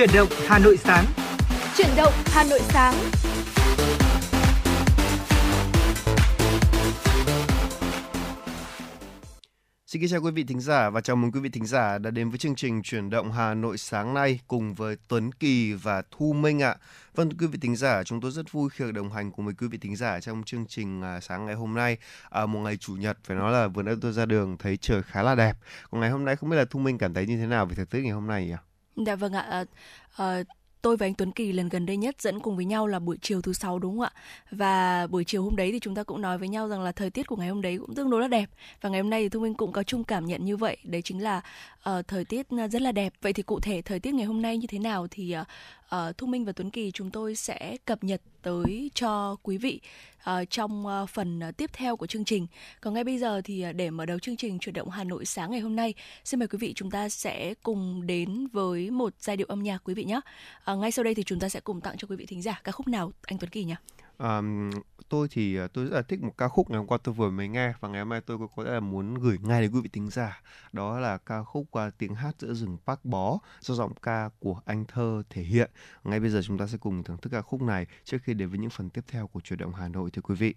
Chuyển động Hà Nội sáng. Chuyển động Hà Nội sáng. Xin kính chào quý vị thính giả và chào mừng quý vị thính giả đã đến với chương trình Chuyển động Hà Nội sáng nay cùng với Tuấn Kỳ và Thu Minh ạ. Vâng quý vị thính giả, chúng tôi rất vui khi được đồng hành cùng với quý vị thính giả trong chương trình à, sáng ngày hôm nay, à, một ngày chủ nhật phải nói là vừa nãy tôi ra đường thấy trời khá là đẹp. Còn ngày hôm nay không biết là Thu Minh cảm thấy như thế nào về thời tiết ngày hôm nay nhỉ? Dạ vâng ạ. À, à, tôi và anh Tuấn Kỳ lần gần đây nhất dẫn cùng với nhau là buổi chiều thứ sáu đúng không ạ? Và buổi chiều hôm đấy thì chúng ta cũng nói với nhau rằng là thời tiết của ngày hôm đấy cũng tương đối là đẹp. Và ngày hôm nay thì Thu Minh cũng có chung cảm nhận như vậy. Đấy chính là uh, thời tiết rất là đẹp. Vậy thì cụ thể thời tiết ngày hôm nay như thế nào thì uh, uh, Thu Minh và Tuấn Kỳ chúng tôi sẽ cập nhật tới cho quý vị uh, trong uh, phần uh, tiếp theo của chương trình. Còn ngay bây giờ thì uh, để mở đầu chương trình chuyển động Hà Nội sáng ngày hôm nay, xin mời quý vị chúng ta sẽ cùng đến với một giai điệu âm nhạc quý vị nhé. Uh, ngay sau đây thì chúng ta sẽ cùng tặng cho quý vị thính giả ca khúc nào anh Tuấn Kỳ nhỉ? Um, tôi thì ờ, tôi rất là thích một ca khúc ngày hôm qua tôi vừa mới nghe và ngày hôm nay tôi có, có là muốn gửi ngay đến quý vị tính giả. Đó là ca khúc uh, tiếng hát giữa rừng Park Bó do giọng ca của anh thơ thể hiện. Ngay bây giờ chúng ta sẽ cùng thưởng thức ca khúc này. Trước khi đến với những phần tiếp theo của chuyển động Hà Nội thưa quý vị.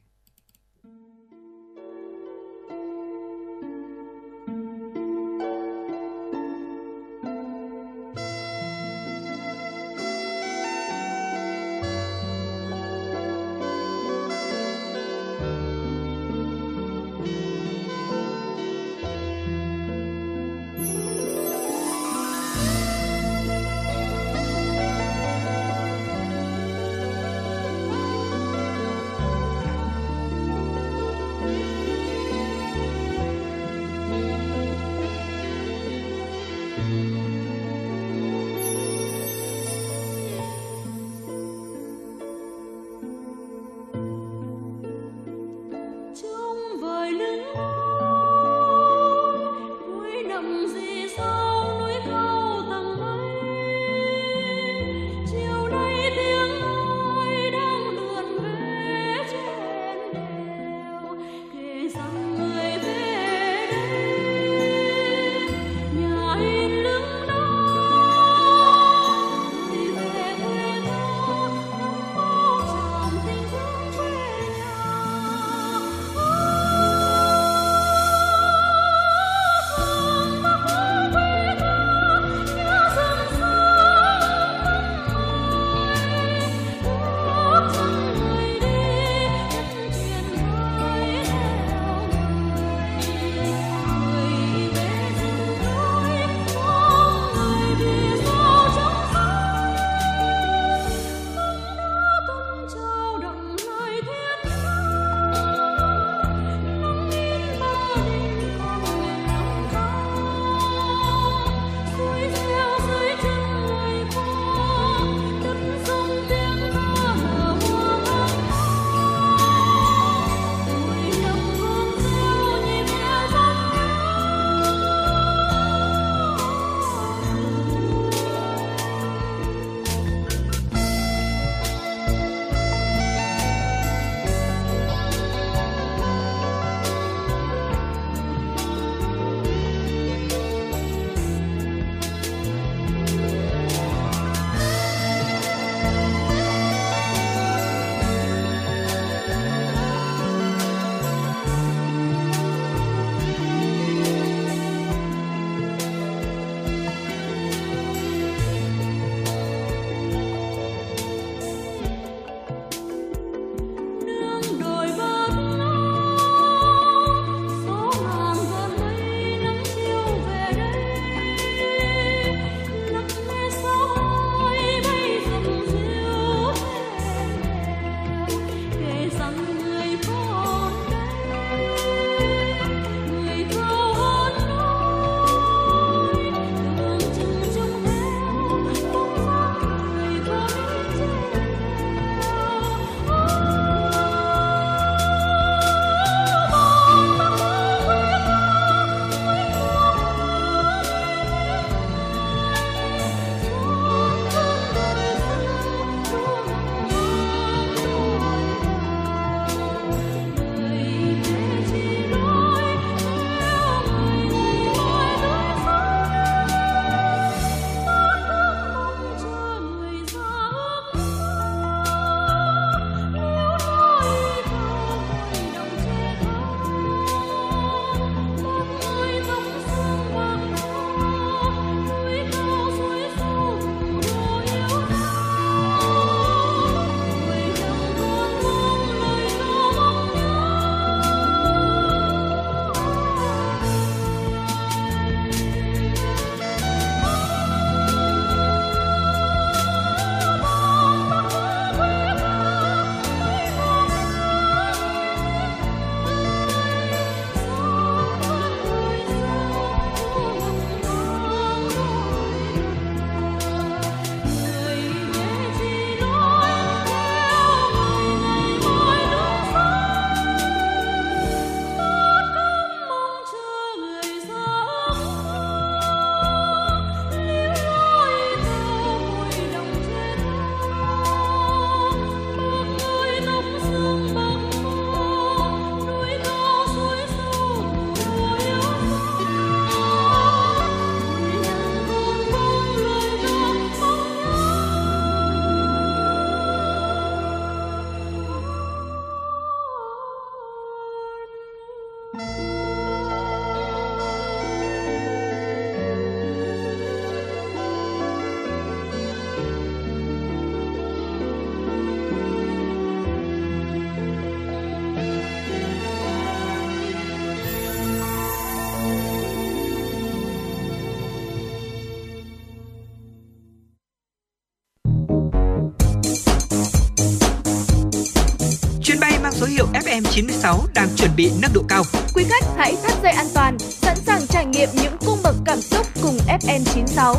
FM 96 đang chuẩn bị nâng độ cao. Quý khách hãy thắt dây an toàn, sẵn sàng trải nghiệm những cung bậc cảm xúc cùng FM 96.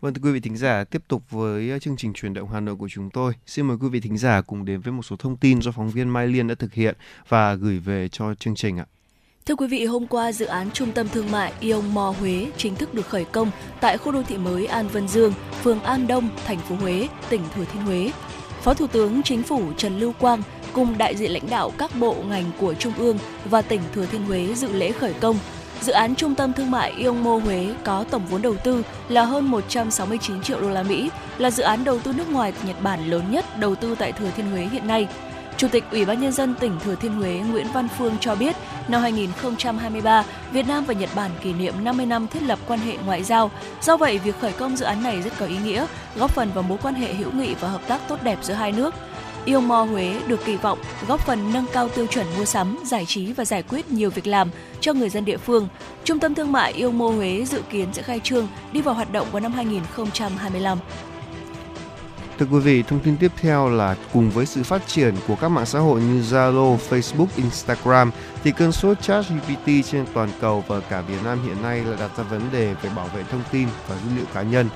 Vâng thưa quý vị thính giả, tiếp tục với chương trình truyền động Hà Nội của chúng tôi. Xin mời quý vị thính giả cùng đến với một số thông tin do phóng viên Mai Liên đã thực hiện và gửi về cho chương trình ạ. Thưa quý vị, hôm qua dự án Trung tâm Thương mại Ion Mall Huế chính thức được khởi công tại khu đô thị mới An Vân Dương, phường An Đông, thành phố Huế, tỉnh Thừa Thiên Huế. Phó Thủ tướng Chính phủ Trần Lưu Quang cùng đại diện lãnh đạo các bộ ngành của Trung ương và tỉnh Thừa Thiên Huế dự lễ khởi công. Dự án Trung tâm Thương mại Ion Mall Huế có tổng vốn đầu tư là hơn 169 triệu đô la Mỹ, là dự án đầu tư nước ngoài từ Nhật Bản lớn nhất đầu tư tại Thừa Thiên Huế hiện nay. Chủ tịch Ủy ban Nhân dân tỉnh Thừa Thiên Huế Nguyễn Văn Phương cho biết, năm 2023, Việt Nam và Nhật Bản kỷ niệm 50 năm thiết lập quan hệ ngoại giao. Do vậy, việc khởi công dự án này rất có ý nghĩa, góp phần vào mối quan hệ hữu nghị và hợp tác tốt đẹp giữa hai nước. Yêu mò Huế được kỳ vọng góp phần nâng cao tiêu chuẩn mua sắm, giải trí và giải quyết nhiều việc làm cho người dân địa phương. Trung tâm thương mại Yêu Mô Huế dự kiến sẽ khai trương đi vào hoạt động vào năm 2025. Thưa quý vị, thông tin tiếp theo là cùng với sự phát triển của các mạng xã hội như Zalo, Facebook, Instagram thì cơn sốt ChatGPT trên toàn cầu và cả Việt Nam hiện nay là đặt ra vấn đề về bảo vệ thông tin và dữ liệu cá nhân.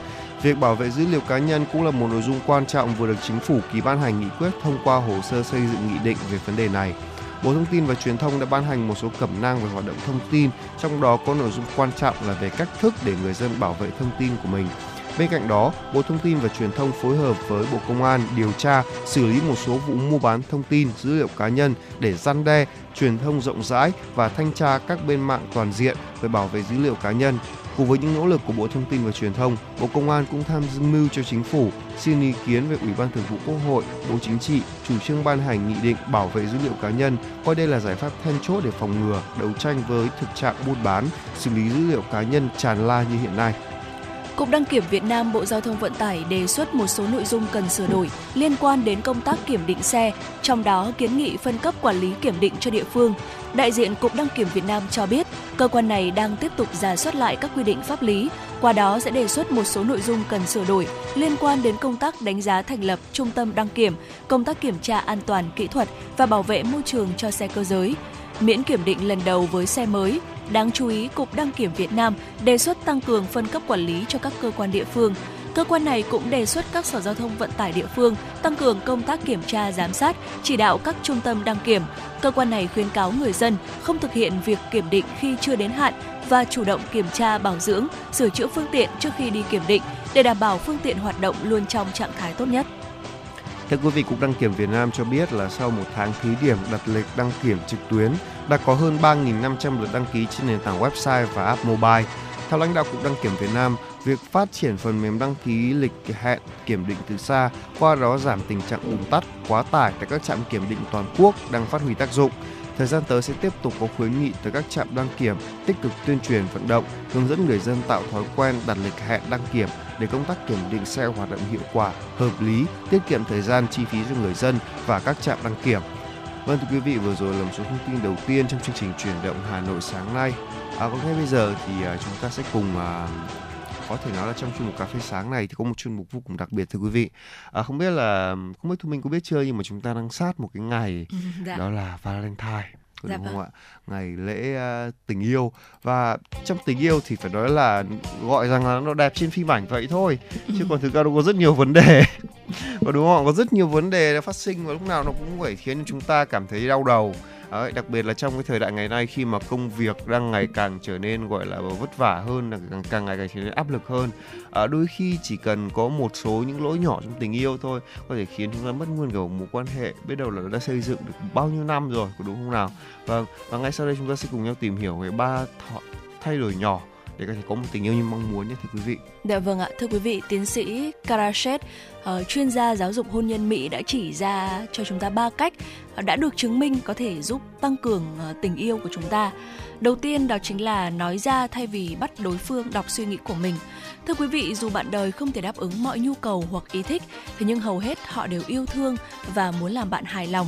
Việc bảo vệ dữ liệu cá nhân cũng là một nội dung quan trọng vừa được chính phủ ký ban hành nghị quyết thông qua hồ sơ xây dựng nghị định về vấn đề này. Bộ Thông tin và Truyền thông đã ban hành một số cẩm nang về hoạt động thông tin, trong đó có nội dung quan trọng là về cách thức để người dân bảo vệ thông tin của mình. Bên cạnh đó, Bộ Thông tin và Truyền thông phối hợp với Bộ Công an điều tra, xử lý một số vụ mua bán thông tin, dữ liệu cá nhân để gian đe, truyền thông rộng rãi và thanh tra các bên mạng toàn diện về bảo vệ dữ liệu cá nhân. Cùng với những nỗ lực của Bộ Thông tin và Truyền thông, Bộ Công an cũng tham mưu cho chính phủ xin ý kiến về Ủy ban Thường vụ Quốc hội, Bộ Chính trị chủ trương ban hành nghị định bảo vệ dữ liệu cá nhân, coi đây là giải pháp then chốt để phòng ngừa, đấu tranh với thực trạng buôn bán, xử lý dữ liệu cá nhân tràn la như hiện nay. Cục Đăng kiểm Việt Nam Bộ Giao thông Vận tải đề xuất một số nội dung cần sửa đổi liên quan đến công tác kiểm định xe, trong đó kiến nghị phân cấp quản lý kiểm định cho địa phương. Đại diện Cục Đăng kiểm Việt Nam cho biết, cơ quan này đang tiếp tục giả soát lại các quy định pháp lý, qua đó sẽ đề xuất một số nội dung cần sửa đổi liên quan đến công tác đánh giá thành lập trung tâm đăng kiểm, công tác kiểm tra an toàn kỹ thuật và bảo vệ môi trường cho xe cơ giới miễn kiểm định lần đầu với xe mới. Đáng chú ý, Cục Đăng kiểm Việt Nam đề xuất tăng cường phân cấp quản lý cho các cơ quan địa phương. Cơ quan này cũng đề xuất các sở giao thông vận tải địa phương tăng cường công tác kiểm tra giám sát, chỉ đạo các trung tâm đăng kiểm. Cơ quan này khuyến cáo người dân không thực hiện việc kiểm định khi chưa đến hạn và chủ động kiểm tra bảo dưỡng, sửa chữa phương tiện trước khi đi kiểm định để đảm bảo phương tiện hoạt động luôn trong trạng thái tốt nhất. Thưa quý vị, Cục Đăng kiểm Việt Nam cho biết là sau một tháng thí điểm đặt lịch đăng kiểm trực tuyến, đã có hơn 3.500 lượt đăng ký trên nền tảng website và app mobile. Theo lãnh đạo Cục Đăng kiểm Việt Nam, việc phát triển phần mềm đăng ký lịch hẹn kiểm định từ xa, qua đó giảm tình trạng ùn tắc, quá tải tại các trạm kiểm định toàn quốc đang phát huy tác dụng. Thời gian tới sẽ tiếp tục có khuyến nghị tới các trạm đăng kiểm tích cực tuyên truyền vận động, hướng dẫn người dân tạo thói quen đặt lịch hẹn đăng kiểm để công tác kiểm định xe hoạt động hiệu quả, hợp lý, tiết kiệm thời gian chi phí cho người dân và các trạm đăng kiểm. Vâng thưa quý vị, vừa rồi là một số thông tin đầu tiên trong chương trình chuyển động Hà Nội sáng nay. À, còn ngay bây giờ thì à, chúng ta sẽ cùng uh, có thể nói là trong chuyên mục cà phê sáng này thì có một chuyên mục vô cùng đặc biệt thưa quý vị. À, không biết là không biết thu minh có biết chưa nhưng mà chúng ta đang sát một cái ngày dạ. đó là Valentine đúng dạ không vâng. ạ ngày lễ uh, tình yêu và trong tình yêu thì phải nói là gọi rằng là nó đẹp trên phim ảnh vậy thôi chứ còn thực ra nó có rất nhiều vấn đề và đúng không có rất nhiều vấn đề phát sinh và lúc nào nó cũng phải khiến chúng ta cảm thấy đau đầu Đấy, đặc biệt là trong cái thời đại ngày nay khi mà công việc đang ngày càng trở nên gọi là vất vả hơn là càng, càng ngày càng trở nên áp lực hơn à, đôi khi chỉ cần có một số những lỗi nhỏ trong tình yêu thôi có thể khiến chúng ta mất nguyên cả một mối quan hệ biết đâu là đã xây dựng được bao nhiêu năm rồi có đúng không nào? Và và ngay sau đây chúng ta sẽ cùng nhau tìm hiểu về ba thay đổi nhỏ để có thể có một tình yêu như mong muốn nhé thưa quý vị. Dạ vâng ạ, thưa quý vị, tiến sĩ Karashet, uh, chuyên gia giáo dục hôn nhân Mỹ đã chỉ ra cho chúng ta ba cách uh, đã được chứng minh có thể giúp tăng cường uh, tình yêu của chúng ta. Đầu tiên đó chính là nói ra thay vì bắt đối phương đọc suy nghĩ của mình. Thưa quý vị, dù bạn đời không thể đáp ứng mọi nhu cầu hoặc ý thích, thế nhưng hầu hết họ đều yêu thương và muốn làm bạn hài lòng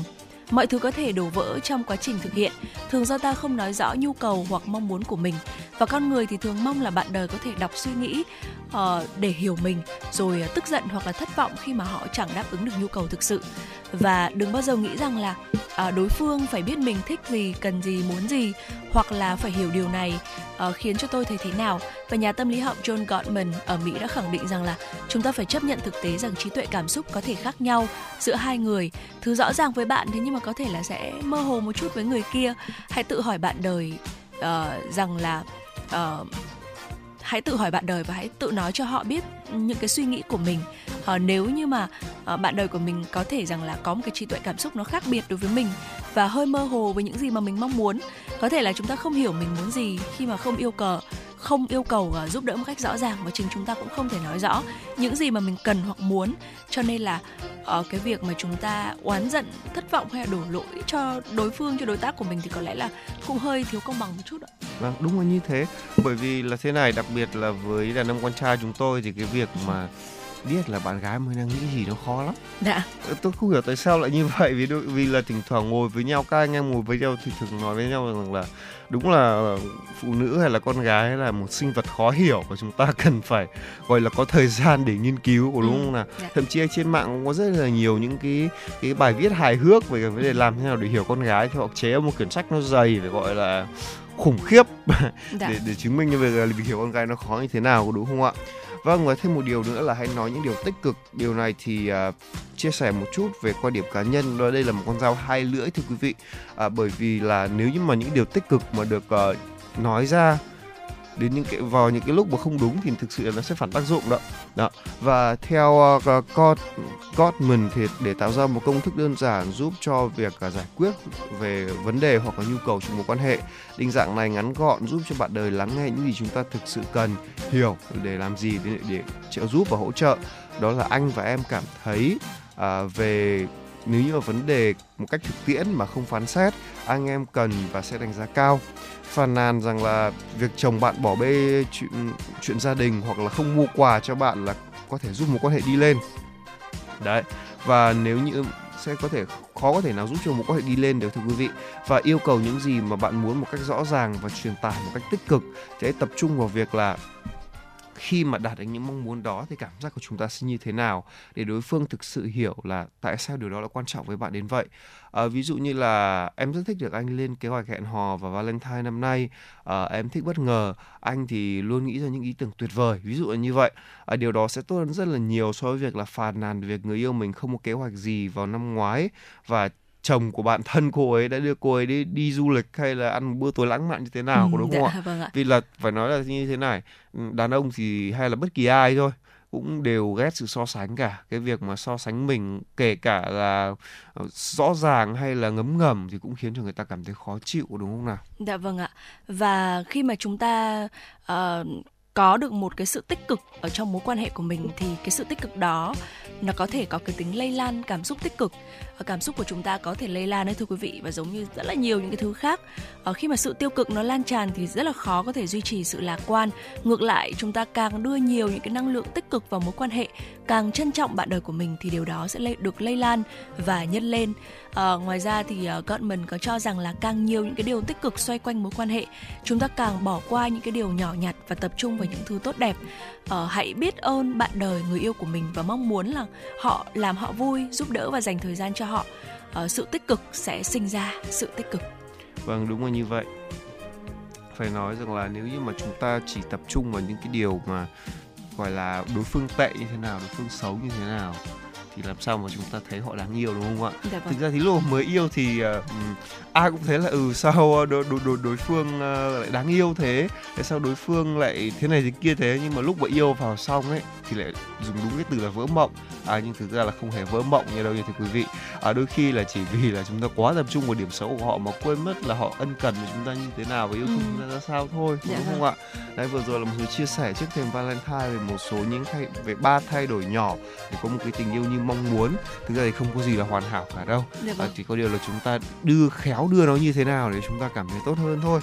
mọi thứ có thể đổ vỡ trong quá trình thực hiện. Thường do ta không nói rõ nhu cầu hoặc mong muốn của mình. Và con người thì thường mong là bạn đời có thể đọc suy nghĩ uh, để hiểu mình rồi ờ, tức giận hoặc là thất vọng khi mà họ chẳng đáp ứng được nhu cầu thực sự và đừng bao giờ nghĩ rằng là à, đối phương phải biết mình thích gì cần gì muốn gì hoặc là phải hiểu điều này à, khiến cho tôi thấy thế nào. Và nhà tâm lý học John Gottman ở Mỹ đã khẳng định rằng là chúng ta phải chấp nhận thực tế rằng trí tuệ cảm xúc có thể khác nhau giữa hai người. Thứ rõ ràng với bạn thế nhưng mà có thể là sẽ mơ hồ một chút với người kia. Hãy tự hỏi bạn đời uh, rằng là uh, hãy tự hỏi bạn đời và hãy tự nói cho họ biết những cái suy nghĩ của mình. Uh, nếu như mà uh, bạn đời của mình có thể rằng là có một cái trí tuệ cảm xúc nó khác biệt đối với mình và hơi mơ hồ với những gì mà mình mong muốn có thể là chúng ta không hiểu mình muốn gì khi mà không yêu cầu không yêu cầu uh, giúp đỡ một cách rõ ràng và chính chúng ta cũng không thể nói rõ những gì mà mình cần hoặc muốn. Cho nên là uh, cái việc mà chúng ta oán giận thất vọng hay là đổ lỗi cho đối phương cho đối tác của mình thì có lẽ là cũng hơi thiếu công bằng một chút ạ. Vâng đúng là như thế. Bởi vì là thế này đặc biệt là với đàn ông con trai chúng tôi thì cái việc mà biết là bạn gái mình đang nghĩ gì nó khó lắm. Dạ. Tôi không hiểu tại sao lại như vậy vì vì là thỉnh thoảng ngồi với nhau các anh em ngồi với nhau thì thường nói với nhau rằng là đúng là phụ nữ hay là con gái là một sinh vật khó hiểu và chúng ta cần phải gọi là có thời gian để nghiên cứu đúng ừ, không nào dạ. thậm chí trên mạng cũng có rất là nhiều những cái cái bài viết hài hước về vấn đề làm thế nào để hiểu con gái thì họ chế một quyển sách nó dày phải gọi là khủng khiếp dạ. để để chứng minh như là việc hiểu con gái nó khó như thế nào đúng không ạ Vâng và thêm một điều nữa là hãy nói những điều tích cực. Điều này thì uh, chia sẻ một chút về quan điểm cá nhân. Đó đây là một con dao hai lưỡi thưa quý vị. Uh, bởi vì là nếu như mà những điều tích cực mà được uh, nói ra đến những cái vào những cái lúc mà không đúng thì thực sự là nó sẽ phản tác dụng đó. Đó. Và theo ờ, ờ, uh, God Gottman thì để tạo ra một công thức đơn giản giúp cho việc uh, giải quyết về vấn đề hoặc là nhu cầu trong mối quan hệ. Định dạng này ngắn gọn giúp cho bạn đời lắng nghe những gì chúng ta thực sự cần hiểu để làm gì để, để trợ giúp và hỗ trợ. Đó là anh và em cảm thấy uh, về nếu như mà vấn đề một cách thực tiễn mà không phán xét anh em cần và sẽ đánh giá cao phàn nàn rằng là việc chồng bạn bỏ bê chuyện chuyện gia đình hoặc là không mua quà cho bạn là có thể giúp một quan hệ đi lên. Đấy, và nếu như sẽ có thể, khó có thể nào giúp cho một quan hệ đi lên được, thưa quý vị. Và yêu cầu những gì mà bạn muốn một cách rõ ràng và truyền tải một cách tích cực thì hãy tập trung vào việc là khi mà đạt được những mong muốn đó thì cảm giác của chúng ta sẽ như thế nào để đối phương thực sự hiểu là tại sao điều đó là quan trọng với bạn đến vậy? À, ví dụ như là em rất thích được anh lên kế hoạch hẹn hò và Valentine năm nay. À, em thích bất ngờ. Anh thì luôn nghĩ ra những ý tưởng tuyệt vời ví dụ là như vậy. À, điều đó sẽ tốt hơn rất là nhiều so với việc là phàn nàn việc người yêu mình không có kế hoạch gì vào năm ngoái và chồng của bạn thân cô ấy đã đưa cô ấy đi đi du lịch hay là ăn một bữa tối lãng mạn như thế nào ừ, có đúng dạ, không ạ? Vâng ạ? Vì là phải nói là như thế này, ừ, đàn ông thì hay là bất kỳ ai thôi cũng đều ghét sự so sánh cả cái việc mà so sánh mình kể cả là ờ, rõ ràng hay là ngấm ngầm thì cũng khiến cho người ta cảm thấy khó chịu đúng không nào? Dạ vâng ạ. Và khi mà chúng ta uh, có được một cái sự tích cực ở trong mối quan hệ của mình thì cái sự tích cực đó nó có thể có cái tính lây lan cảm xúc tích cực. Ờ, cảm xúc của chúng ta có thể lây lan đấy thưa quý vị và giống như rất là nhiều những cái thứ khác. Ở khi mà sự tiêu cực nó lan tràn thì rất là khó có thể duy trì sự lạc quan. Ngược lại chúng ta càng đưa nhiều những cái năng lượng tích cực vào mối quan hệ càng trân trọng bạn đời của mình thì điều đó sẽ lây, được lây lan và nhân lên à, ngoài ra thì ờ, uh, Gottman có cho rằng là càng nhiều những cái điều tích cực xoay quanh mối quan hệ chúng ta càng bỏ qua những cái điều nhỏ nhặt và tập trung vào những thứ tốt đẹp. Uh, hãy biết ơn bạn đời người yêu của mình và mong muốn là họ làm họ vui giúp đỡ và dành thời gian cho họ. Uh, sự tích cực sẽ sinh ra sự tích cực. Vâng đúng là như vậy. Phải nói rằng là nếu như mà chúng ta chỉ tập trung vào những cái điều mà gọi là đối phương tệ như thế nào đối phương xấu như thế nào thì làm sao mà chúng ta thấy họ đáng yêu đúng không ạ? Dạ vâng. Thực ra thì lúc mới yêu thì uh, ai cũng thấy là ừ sao đối đối đối, đối phương uh, lại đáng yêu thế, tại sao đối phương lại thế này thế kia thế nhưng mà lúc mà yêu vào xong ấy thì lại dùng đúng cái từ là vỡ mộng. À nhưng thực ra là không hề vỡ mộng như đâu như thưa quý vị. À đôi khi là chỉ vì là chúng ta quá tập trung vào điểm xấu của họ mà quên mất là họ ân cần với chúng ta như thế nào và yêu thương ừ. chúng ta ra sao thôi, đúng dạ không vâng. ạ? Đấy vừa rồi là một sự chia sẻ trước thềm Valentine về một số những thay về ba thay đổi nhỏ để có một cái tình yêu như mong muốn thực ra thì không có gì là hoàn hảo cả đâu Dạ à, vâng. chỉ có điều là chúng ta đưa khéo đưa nó như thế nào để chúng ta cảm thấy tốt hơn thôi.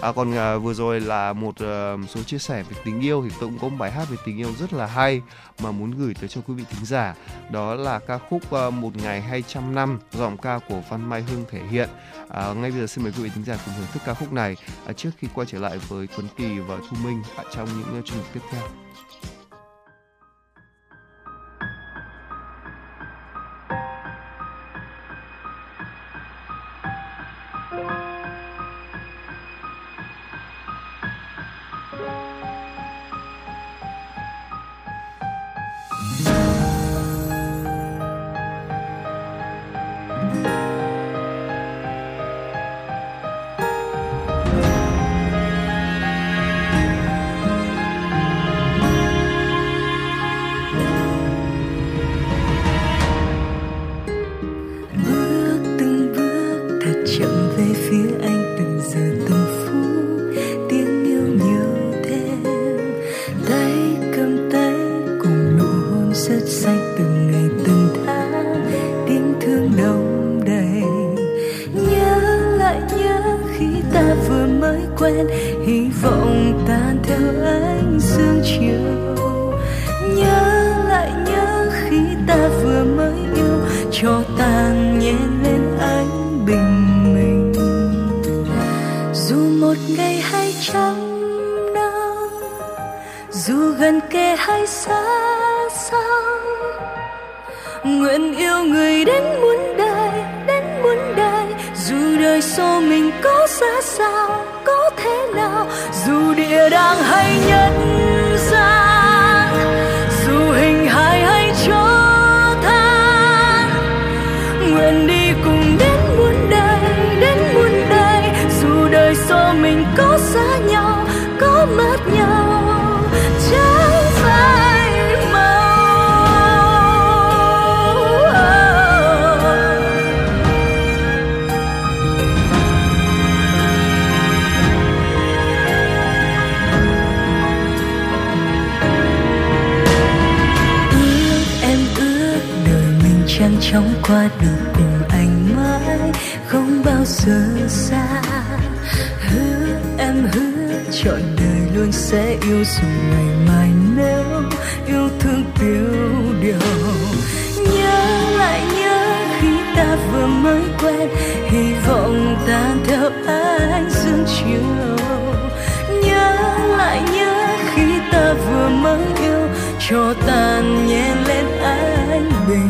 À, còn à, vừa rồi là một à, số chia sẻ về tình yêu thì tôi cũng có một bài hát về tình yêu rất là hay mà muốn gửi tới cho quý vị thính giả. Đó là ca khúc à, một ngày hay trăm năm giọng ca của Văn Mai Hương thể hiện. À, ngay bây giờ xin mời quý vị thính giả cùng thưởng thức ca khúc này à, trước khi quay trở lại với Tuấn Kỳ và Thu Minh à, trong những ờ, chương trình mục tiếp theo. Trăng chóng qua được cùng anh mãi, không bao giờ xa. Hứa em hứa trọn đời luôn sẽ yêu dù ngày mai nếu yêu thương tiêu điều. Nhớ lại nhớ khi ta vừa mới quen, hy vọng tan theo ánh dương chiều. Nhớ lại nhớ khi ta vừa mới yêu, cho tàn nhẹ lên ánh bình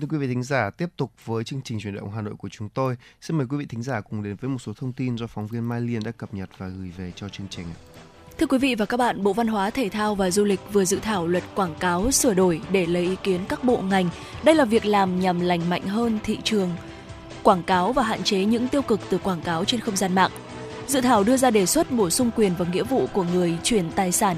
Vâng thưa quý vị thính giả, tiếp tục với chương trình chuyển động Hà Nội của chúng tôi. Xin mời quý vị thính giả cùng đến với một số thông tin do phóng viên Mai Liên đã cập nhật và gửi về cho chương trình. Thưa quý vị và các bạn, Bộ Văn hóa, Thể thao và Du lịch vừa dự thảo luật quảng cáo sửa đổi để lấy ý kiến các bộ ngành. Đây là việc làm nhằm lành mạnh hơn thị trường quảng cáo và hạn chế những tiêu cực từ quảng cáo trên không gian mạng. Dự thảo đưa ra đề xuất bổ sung quyền và nghĩa vụ của người chuyển tài sản.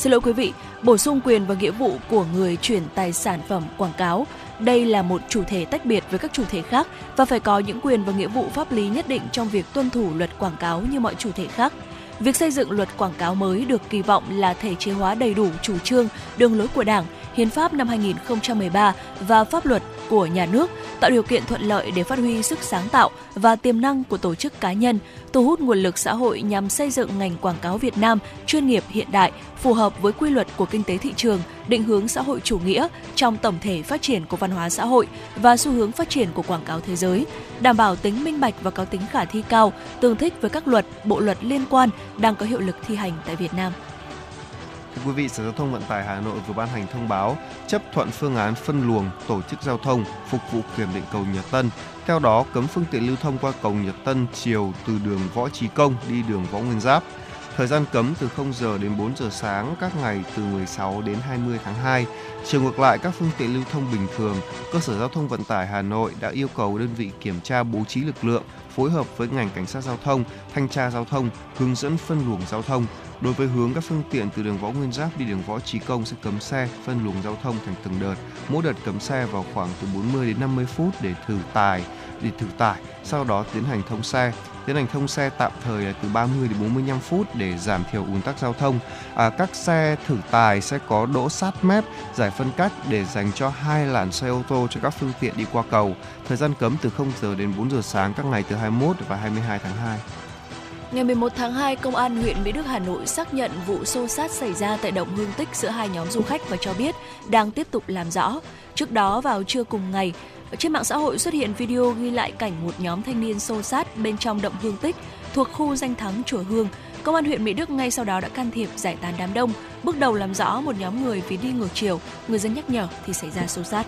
Xin lỗi quý vị, bổ sung quyền và nghĩa vụ của người chuyển tài sản phẩm quảng cáo. Đây là một chủ thể tách biệt với các chủ thể khác và phải có những quyền và nghĩa vụ pháp lý nhất định trong việc tuân thủ luật quảng cáo như mọi chủ thể khác. Việc xây dựng luật quảng cáo mới được kỳ vọng là thể chế hóa đầy đủ chủ trương, đường lối của Đảng, Hiến pháp năm 2013 và pháp luật của nhà nước, tạo điều kiện thuận lợi để phát huy sức sáng tạo và tiềm năng của tổ chức cá nhân, thu hút nguồn lực xã hội nhằm xây dựng ngành quảng cáo Việt Nam chuyên nghiệp hiện đại, phù hợp với quy luật của kinh tế thị trường, định hướng xã hội chủ nghĩa trong tổng thể phát triển của văn hóa xã hội và xu hướng phát triển của quảng cáo thế giới, đảm bảo tính minh bạch và có tính khả thi cao, tương thích với các luật, bộ luật liên quan đang có hiệu lực thi hành tại Việt Nam. Thưa quý vị, Sở Giao thông Vận tải Hà Nội vừa ban hành thông báo chấp thuận phương án phân luồng tổ chức giao thông phục vụ kiểm định cầu Nhật Tân. Theo đó, cấm phương tiện lưu thông qua cầu Nhật Tân chiều từ đường Võ Trí Công đi đường Võ Nguyên Giáp. Thời gian cấm từ 0 giờ đến 4 giờ sáng các ngày từ 16 đến 20 tháng 2. Chiều ngược lại, các phương tiện lưu thông bình thường, cơ sở giao thông vận tải Hà Nội đã yêu cầu đơn vị kiểm tra bố trí lực lượng, phối hợp với ngành cảnh sát giao thông, thanh tra giao thông, hướng dẫn phân luồng giao thông, Đối với hướng các phương tiện từ đường Võ Nguyên Giáp đi đường Võ Trí Công sẽ cấm xe, phân luồng giao thông thành từng đợt. Mỗi đợt cấm xe vào khoảng từ 40 đến 50 phút để thử tài, để thử tải, sau đó tiến hành thông xe. Tiến hành thông xe tạm thời là từ 30 đến 45 phút để giảm thiểu ùn tắc giao thông. À, các xe thử tài sẽ có đỗ sát mép, giải phân cách để dành cho hai làn xe ô tô cho các phương tiện đi qua cầu. Thời gian cấm từ 0 giờ đến 4 giờ sáng các ngày từ 21 và 22 tháng 2. Ngày 11 tháng 2, Công an huyện Mỹ Đức Hà Nội xác nhận vụ xô xát xảy ra tại động Hương Tích giữa hai nhóm du khách và cho biết đang tiếp tục làm rõ. Trước đó vào trưa cùng ngày, trên mạng xã hội xuất hiện video ghi lại cảnh một nhóm thanh niên xô sát bên trong động Hương Tích thuộc khu danh thắng Chùa Hương. Công an huyện Mỹ Đức ngay sau đó đã can thiệp giải tán đám đông, bước đầu làm rõ một nhóm người vì đi ngược chiều, người dân nhắc nhở thì xảy ra xô sát.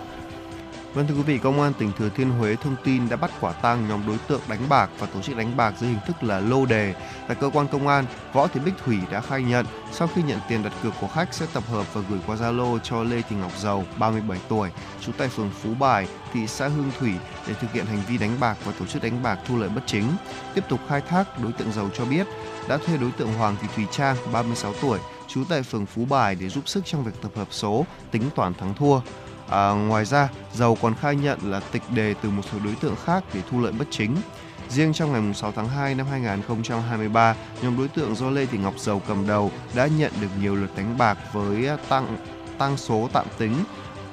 Vâng thưa quý vị, Công an tỉnh Thừa Thiên Huế thông tin đã bắt quả tang nhóm đối tượng đánh bạc và tổ chức đánh bạc dưới hình thức là lô đề. Tại cơ quan công an, Võ Thị Bích Thủy đã khai nhận sau khi nhận tiền đặt cược của khách sẽ tập hợp và gửi qua Zalo cho Lê Thị Ngọc Dầu, 37 tuổi, trú tại phường Phú Bài, thị xã Hương Thủy để thực hiện hành vi đánh bạc và tổ chức đánh bạc thu lợi bất chính. Tiếp tục khai thác, đối tượng Dầu cho biết đã thuê đối tượng Hoàng Thị Thùy Trang, 36 tuổi, trú tại phường Phú Bài để giúp sức trong việc tập hợp số, tính toán thắng thua. À, ngoài ra, Dầu còn khai nhận là tịch đề từ một số đối tượng khác để thu lợi bất chính. Riêng trong ngày 6 tháng 2 năm 2023, nhóm đối tượng do Lê Thị Ngọc Dầu cầm đầu đã nhận được nhiều lượt đánh bạc với à, tăng tăng số tạm tính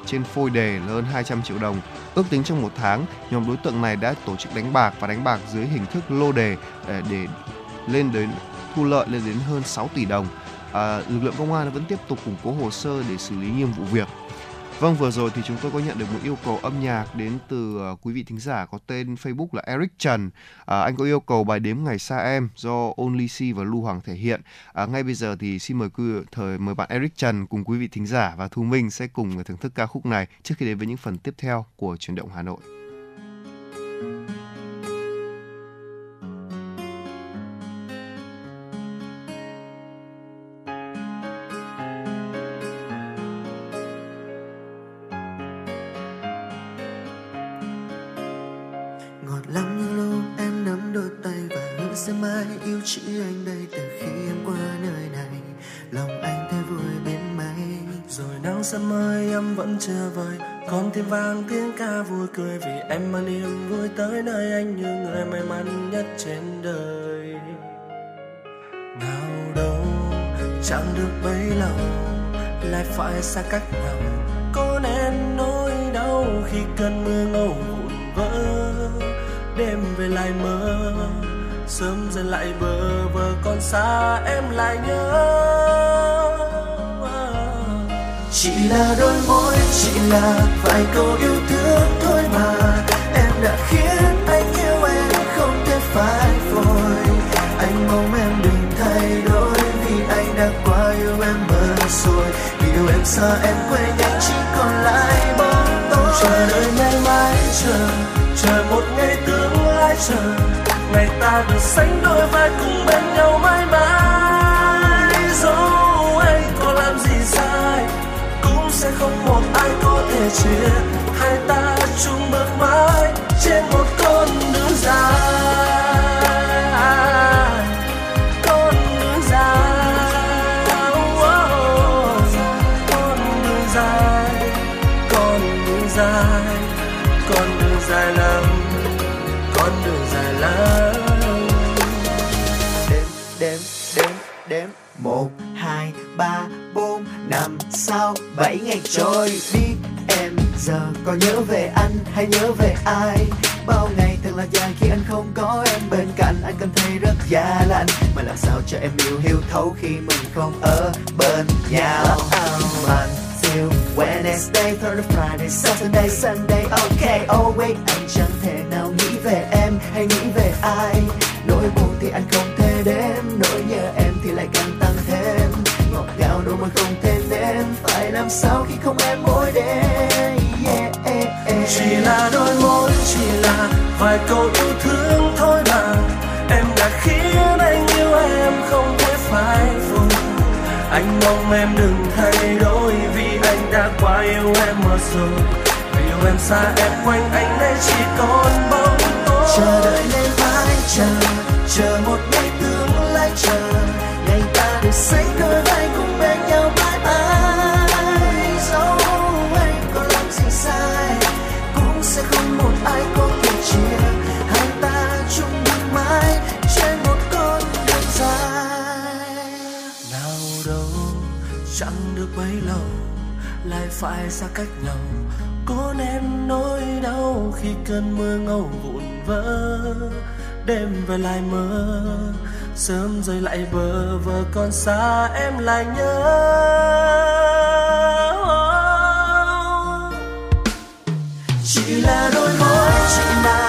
trên phôi đề là hơn 200 triệu đồng. Ước tính trong một tháng, nhóm đối tượng này đã tổ chức đánh bạc và đánh bạc dưới hình thức lô đề để, để lên đến thu lợi lên đến hơn 6 tỷ đồng. À, lực lượng công an vẫn tiếp tục củng cố hồ sơ để xử lý nghiêm vụ việc. Vâng, vừa rồi thì chúng tôi có nhận được một yêu cầu âm nhạc đến từ uh, quý vị thính giả có tên Facebook là Eric Trần. À, anh có yêu cầu bài đếm ngày xa em do Only C và Lưu Hoàng thể hiện. À, ngay bây giờ thì xin mời quý thời mời bạn Eric Trần cùng quý vị thính giả và Thu Minh sẽ cùng thưởng thức ca khúc này trước khi đến với những phần tiếp theo của chuyển động Hà Nội. Chỉ anh đây từ khi em qua nơi này. Lòng anh thấy vui biến mây rồi nắng sớm ơi em vẫn chưa vời? Còn thêm vang tiếng ca vui cười vì em mang niềm vui tới nơi anh như người may mắn nhất trên đời. Nào đâu chẳng được bấy lâu, lại phải xa cách nhau. Có nên nỗi đau khi cơn mưa ngâu vụn vỡ, đêm về lại mơ? Sớm dần lại bờ vờ còn xa em lại nhớ. Chỉ là đôi môi, chỉ là vài câu yêu thương thôi mà. Em đã khiến anh yêu em không thể phai phôi anh mong em đừng thay đổi vì anh đã quá yêu em mơ rồi. Vì yêu em xa em quên nhanh chỉ còn lại bóng tối. Chờ đợi ngày mai chờ chờ một ngày tương lai chờ ngày ta được sánh đôi vai cùng bên nhau mãi mãi. Dẫu anh có làm gì sai, cũng sẽ không một ai có thể chia hai ta chung bước mãi. Trên một con đường dài. Bảy ngày trôi. Đi em giờ có nhớ về anh hay nhớ về ai? Bao ngày thật là dài khi anh không có em. Bên cạnh anh cảm thấy rất già lạnh. Mà làm sao cho em yêu hiểu thấu khi mình không ở bên nhau? Until Wednesday, Thursday, Friday, Saturday, Sunday, okay, oh wait Anh chẳng thể nào nghĩ về em hay nghĩ về ai. Nỗi buồn thì anh không thể đếm. Nỗi nhớ em thì lại càng tăng thêm. Ngọt ngào môi không thể nếm Phải làm sao khi không em mỗi đêm. Yeah, yeah, yeah. chỉ là đôi môi chỉ là vài câu yêu thương thôi mà. Em đã khiến anh yêu em không thể phai phôi anh mong em đừng thay đổi vì anh đã quá yêu em mà rồi. Vì yêu em xa em quanh anh đây chỉ còn bóng tối. Chờ đợi lên mãi chờ chờ một ngày tươi phải xa cách nhau, có nên nỗi đau khi cơn mưa ngâu vụn vỡ, đêm về lại mơ, sớm rơi lại bờ, vờ còn xa em lại nhớ. Chỉ là đôi môi, chỉ là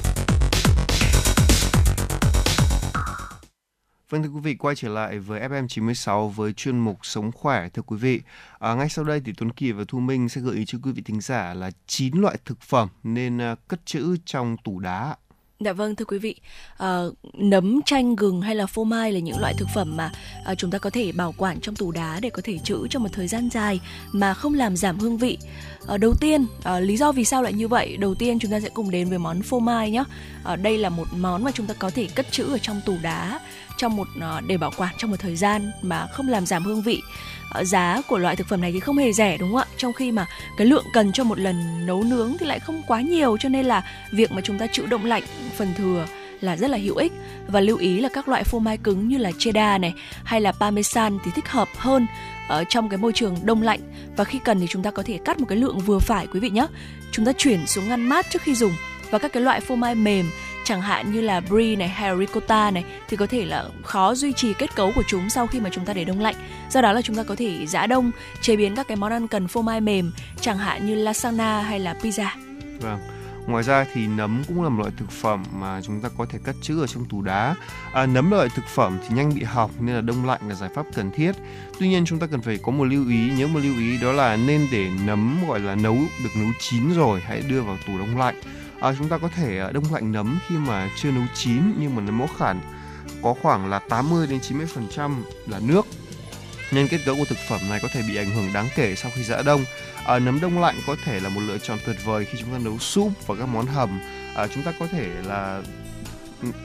Vâng thưa quý vị, quay trở lại với FM 96 với chuyên mục Sống khỏe thưa quý vị. À, ngay sau đây thì Tuấn Kỳ và Thu Minh sẽ gợi ý cho quý vị thính giả là 9 loại thực phẩm nên à, cất trữ trong tủ đá. Dạ vâng thưa quý vị, à, nấm, chanh, gừng hay là phô mai là những loại thực phẩm mà à, chúng ta có thể bảo quản trong tủ đá để có thể trữ trong một thời gian dài mà không làm giảm hương vị. À, đầu tiên, à, lý do vì sao lại như vậy? Đầu tiên chúng ta sẽ cùng đến với món phô mai nhé. À, đây là một món mà chúng ta có thể cất trữ ở trong tủ đá trong một à, để bảo quản trong một thời gian mà không làm giảm hương vị. Giá của loại thực phẩm này thì không hề rẻ, đúng không ạ? Trong khi mà cái lượng cần cho một lần nấu nướng thì lại không quá nhiều, cho nên là việc mà chúng ta trữ đông lạnh phần thừa là rất là hữu ích và lưu ý là các loại phô mai cứng như là cheddar này hay là parmesan thì thích hợp hơn ở trong cái môi trường đông lạnh và khi cần thì chúng ta có thể cắt một cái lượng vừa phải, quý vị nhé. Chúng ta chuyển xuống ngăn mát trước khi dùng và các cái loại phô mai mềm chẳng hạn như là brie này hay là ricotta này thì có thể là khó duy trì kết cấu của chúng sau khi mà chúng ta để đông lạnh. Do đó là chúng ta có thể giã đông chế biến các cái món ăn cần phô mai mềm chẳng hạn như lasagna hay là pizza. Vâng. Ngoài ra thì nấm cũng là một loại thực phẩm mà chúng ta có thể cất trữ ở trong tủ đá. À, nấm là loại thực phẩm thì nhanh bị hỏng nên là đông lạnh là giải pháp cần thiết. Tuy nhiên chúng ta cần phải có một lưu ý, nhớ một lưu ý đó là nên để nấm gọi là nấu được nấu chín rồi hãy đưa vào tủ đông lạnh. À, chúng ta có thể à, đông lạnh nấm khi mà chưa nấu chín nhưng mà nấm có khản có khoảng là 80 đến 90% là nước nên kết cấu của thực phẩm này có thể bị ảnh hưởng đáng kể sau khi giã đông. À, nấm đông lạnh có thể là một lựa chọn tuyệt vời khi chúng ta nấu súp và các món hầm. À, chúng ta có thể là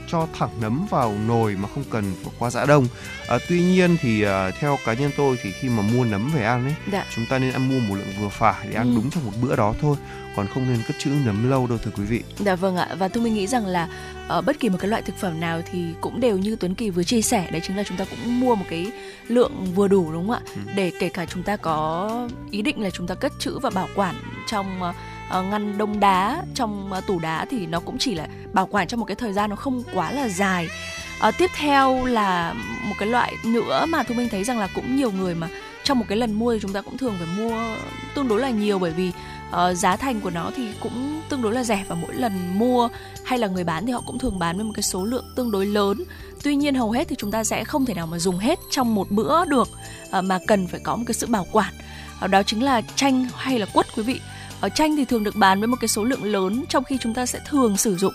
cho thẳng nấm vào nồi mà không cần qua giã đông. À, tuy nhiên thì à, theo cá nhân tôi thì khi mà mua nấm về ăn ấy, Dạ. chúng ta nên ăn mua một lượng vừa phải để ăn Ừ. đúng trong một bữa đó thôi, còn không nên cất trữ nấm lâu đâu thưa quý vị. Dạ vâng ạ và tôi mình nghĩ rằng là ở bất kỳ một cái loại thực phẩm nào thì cũng đều như Tuấn Kỳ vừa chia sẻ đấy chính là chúng ta cũng mua một cái lượng vừa đủ đúng không ạ Ừ. để kể cả chúng ta có ý định là chúng ta cất trữ và bảo quản trong ờ, Ờ, ngăn đông đá trong ờ, tủ đá thì nó cũng chỉ là bảo quản trong một cái thời gian nó không quá là dài. Ờ, tiếp theo là một cái loại nữa mà thu minh thấy rằng là cũng nhiều người mà trong một cái lần mua thì chúng ta cũng thường phải mua tương đối là nhiều bởi vì uh, giá thành của nó thì cũng tương đối là rẻ và mỗi lần mua hay là người bán thì họ cũng thường bán với một cái số lượng tương đối lớn. Tuy nhiên hầu hết thì chúng ta sẽ không thể nào mà dùng hết trong một bữa được uh, mà cần phải có một cái sự bảo quản. Uh, đó chính là chanh hay là quất quý vị ở chanh thì thường được bán với một cái số lượng lớn trong khi chúng ta sẽ thường sử dụng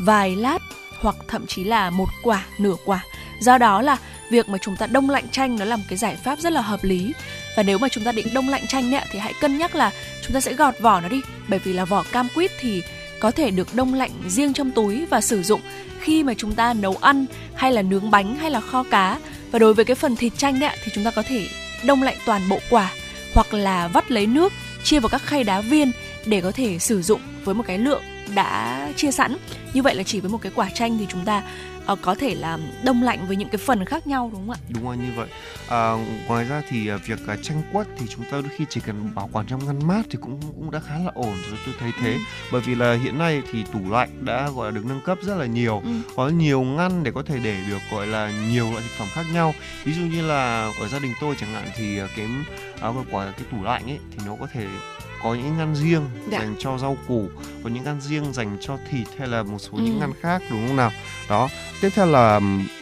vài lát hoặc thậm chí là một quả nửa quả. Do đó là việc mà chúng ta đông lạnh chanh nó là một cái giải pháp rất là hợp lý. Và nếu mà chúng ta định đông lạnh chanh ấy, thì hãy cân nhắc là chúng ta sẽ gọt vỏ nó đi. Bởi vì là vỏ cam quýt thì có thể được đông lạnh riêng trong túi và sử dụng khi mà chúng ta nấu ăn hay là nướng bánh hay là kho cá. Và đối với cái phần thịt chanh ấy, thì chúng ta có thể đông lạnh toàn bộ quả hoặc là vắt lấy nước chia vào các khay đá viên để có thể sử dụng với một cái lượng đã chia sẵn. Như vậy là chỉ với một cái quả chanh thì chúng ta ờ, có thể là đông lạnh với những cái phần khác nhau đúng không ạ Đúng rồi như vậy. À, ngoài ra thì à, việc à, chanh quất thì chúng ta đôi khi chỉ cần bảo quản trong ngăn mát thì cũng cũng đã khá là ổn rồi tôi thấy thế. Ừ. Bởi vì là hiện nay thì tủ lạnh đã gọi là được nâng cấp rất là nhiều. Ừ. Có nhiều ngăn để có thể để được gọi là nhiều loại thực phẩm khác nhau. Ví dụ như là ở gia đình tôi chẳng hạn thì à, cái à, quả cái tủ lạnh ấy thì nó có thể có những ngăn riêng Dạ. dành cho rau củ, có những ngăn riêng dành cho thịt hay là một số những Ừ. ngăn khác đúng không nào? Đó. Tiếp theo là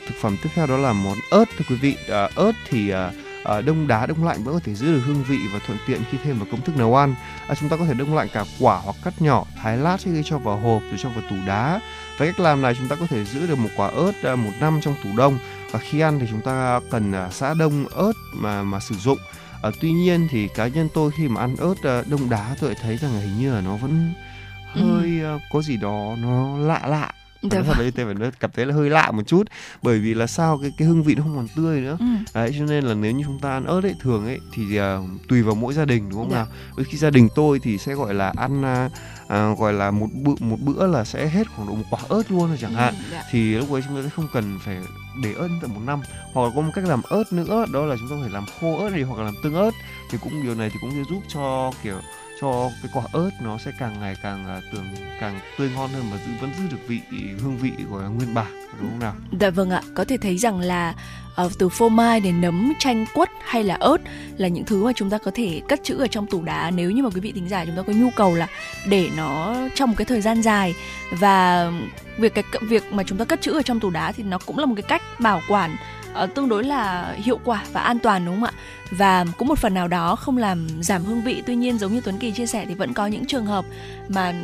thực phẩm tiếp theo đó là món ớt thưa quý vị. À, ớt thì à, à, đông đá đông lạnh vẫn có thể giữ được hương vị và thuận tiện khi thêm vào công thức nấu ăn. À, chúng ta có thể đông lạnh cả quả hoặc cắt nhỏ, thái lát khi cho vào hộp rồi cho vào tủ đá. Với cách làm này chúng ta có thể giữ được một quả ớt à, một năm trong tủ đông và khi ăn thì chúng ta cần à, giã đông ớt mà mà sử dụng. À, tuy nhiên thì cá nhân tôi khi mà ăn ớt à, đông đá tôi thấy rằng là hình như là nó vẫn Ừ. hơi à, có gì đó nó lạ lạ Dạ thật vâng. đấy tôi phải nói cảm thấy là hơi lạ một chút bởi vì là sao cái cái hương vị nó không còn tươi nữa Ừ. đấy cho nên là nếu như chúng ta ăn ớt ấy thường ấy thì à, tùy vào mỗi gia đình đúng không Dạ. nào với khi gia đình tôi thì sẽ gọi là ăn à, à, gọi là một bữa một bữa là sẽ hết khoảng độ một quả ớt luôn rồi chẳng hạn. Ừ, dạ. thì lúc ấy chúng ta sẽ không cần phải để ớt tận một năm. Hoặc là có một cách làm ớt nữa đó là chúng ta có thể làm khô ớt đi hoặc là làm tương ớt. Thì cũng điều này thì cũng sẽ giúp cho kiểu cho cái quả ớt nó sẽ càng ngày càng à, tưởng càng tươi ngon hơn và giữ vẫn giữ được vị hương vị của nguyên bản đúng không nào? Dạ vâng ạ, có thể thấy rằng là ờ, từ phô mai đến nấm, chanh, quất hay là ớt là những thứ mà chúng ta có thể cất trữ ở trong tủ đá. Nếu như mà quý vị thính giả chúng ta có nhu cầu là để nó trong một cái thời gian dài và việc cái việc mà chúng ta cất trữ ở trong tủ đá thì nó cũng là một cái cách bảo quản ờ, tương đối là hiệu quả và an toàn đúng không ạ? Và cũng một phần nào đó không làm giảm hương vị. Tuy nhiên giống như Tuấn Kỳ chia sẻ thì vẫn có những trường hợp mà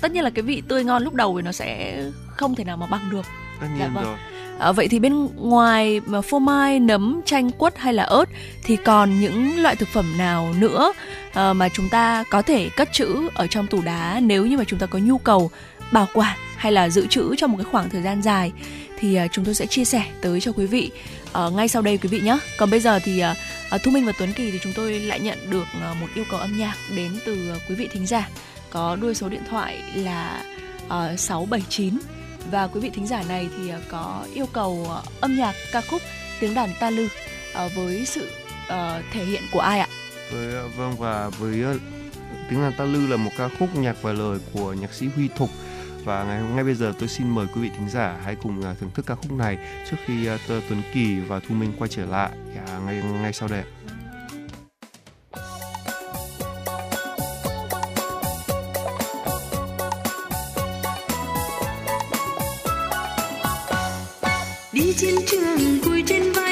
tất nhiên là cái vị tươi ngon lúc đầu thì nó sẽ không thể nào mà bằng được tất Dạ nhiên vâng. rồi À, vậy thì bên ngoài mà phô mai, nấm, chanh, quất hay là ớt thì còn những loại thực phẩm nào nữa à, mà chúng ta có thể cất trữ ở trong tủ đá nếu như mà chúng ta có nhu cầu bảo quản hay là dự trữ trong một cái khoảng thời gian dài thì à, chúng tôi sẽ chia sẻ tới cho quý vị uh, ngay sau đây quý vị nhé. Còn bây giờ thì uh, Thu Minh và Tuấn Kỳ thì chúng tôi lại nhận được uh, một yêu cầu âm nhạc đến từ uh, quý vị thính giả có đuôi số điện thoại là uh, 679 và quý vị thính giả này thì uh, có yêu cầu uh, âm nhạc ca khúc tiếng đàn ta lư uh, với sự uh, thể hiện của ai ạ? với vâng và với tiếng đàn ta lư là một ca khúc nhạc và lời của nhạc sĩ Huy Thục và ngày, ngay bây giờ tôi xin mời quý vị thính giả hãy cùng à, thưởng thức ca khúc này trước khi à, Tuấn Kỳ và Thu Minh quay trở lại à, ngay ngay sau đây. Đi trên trường vui trên vai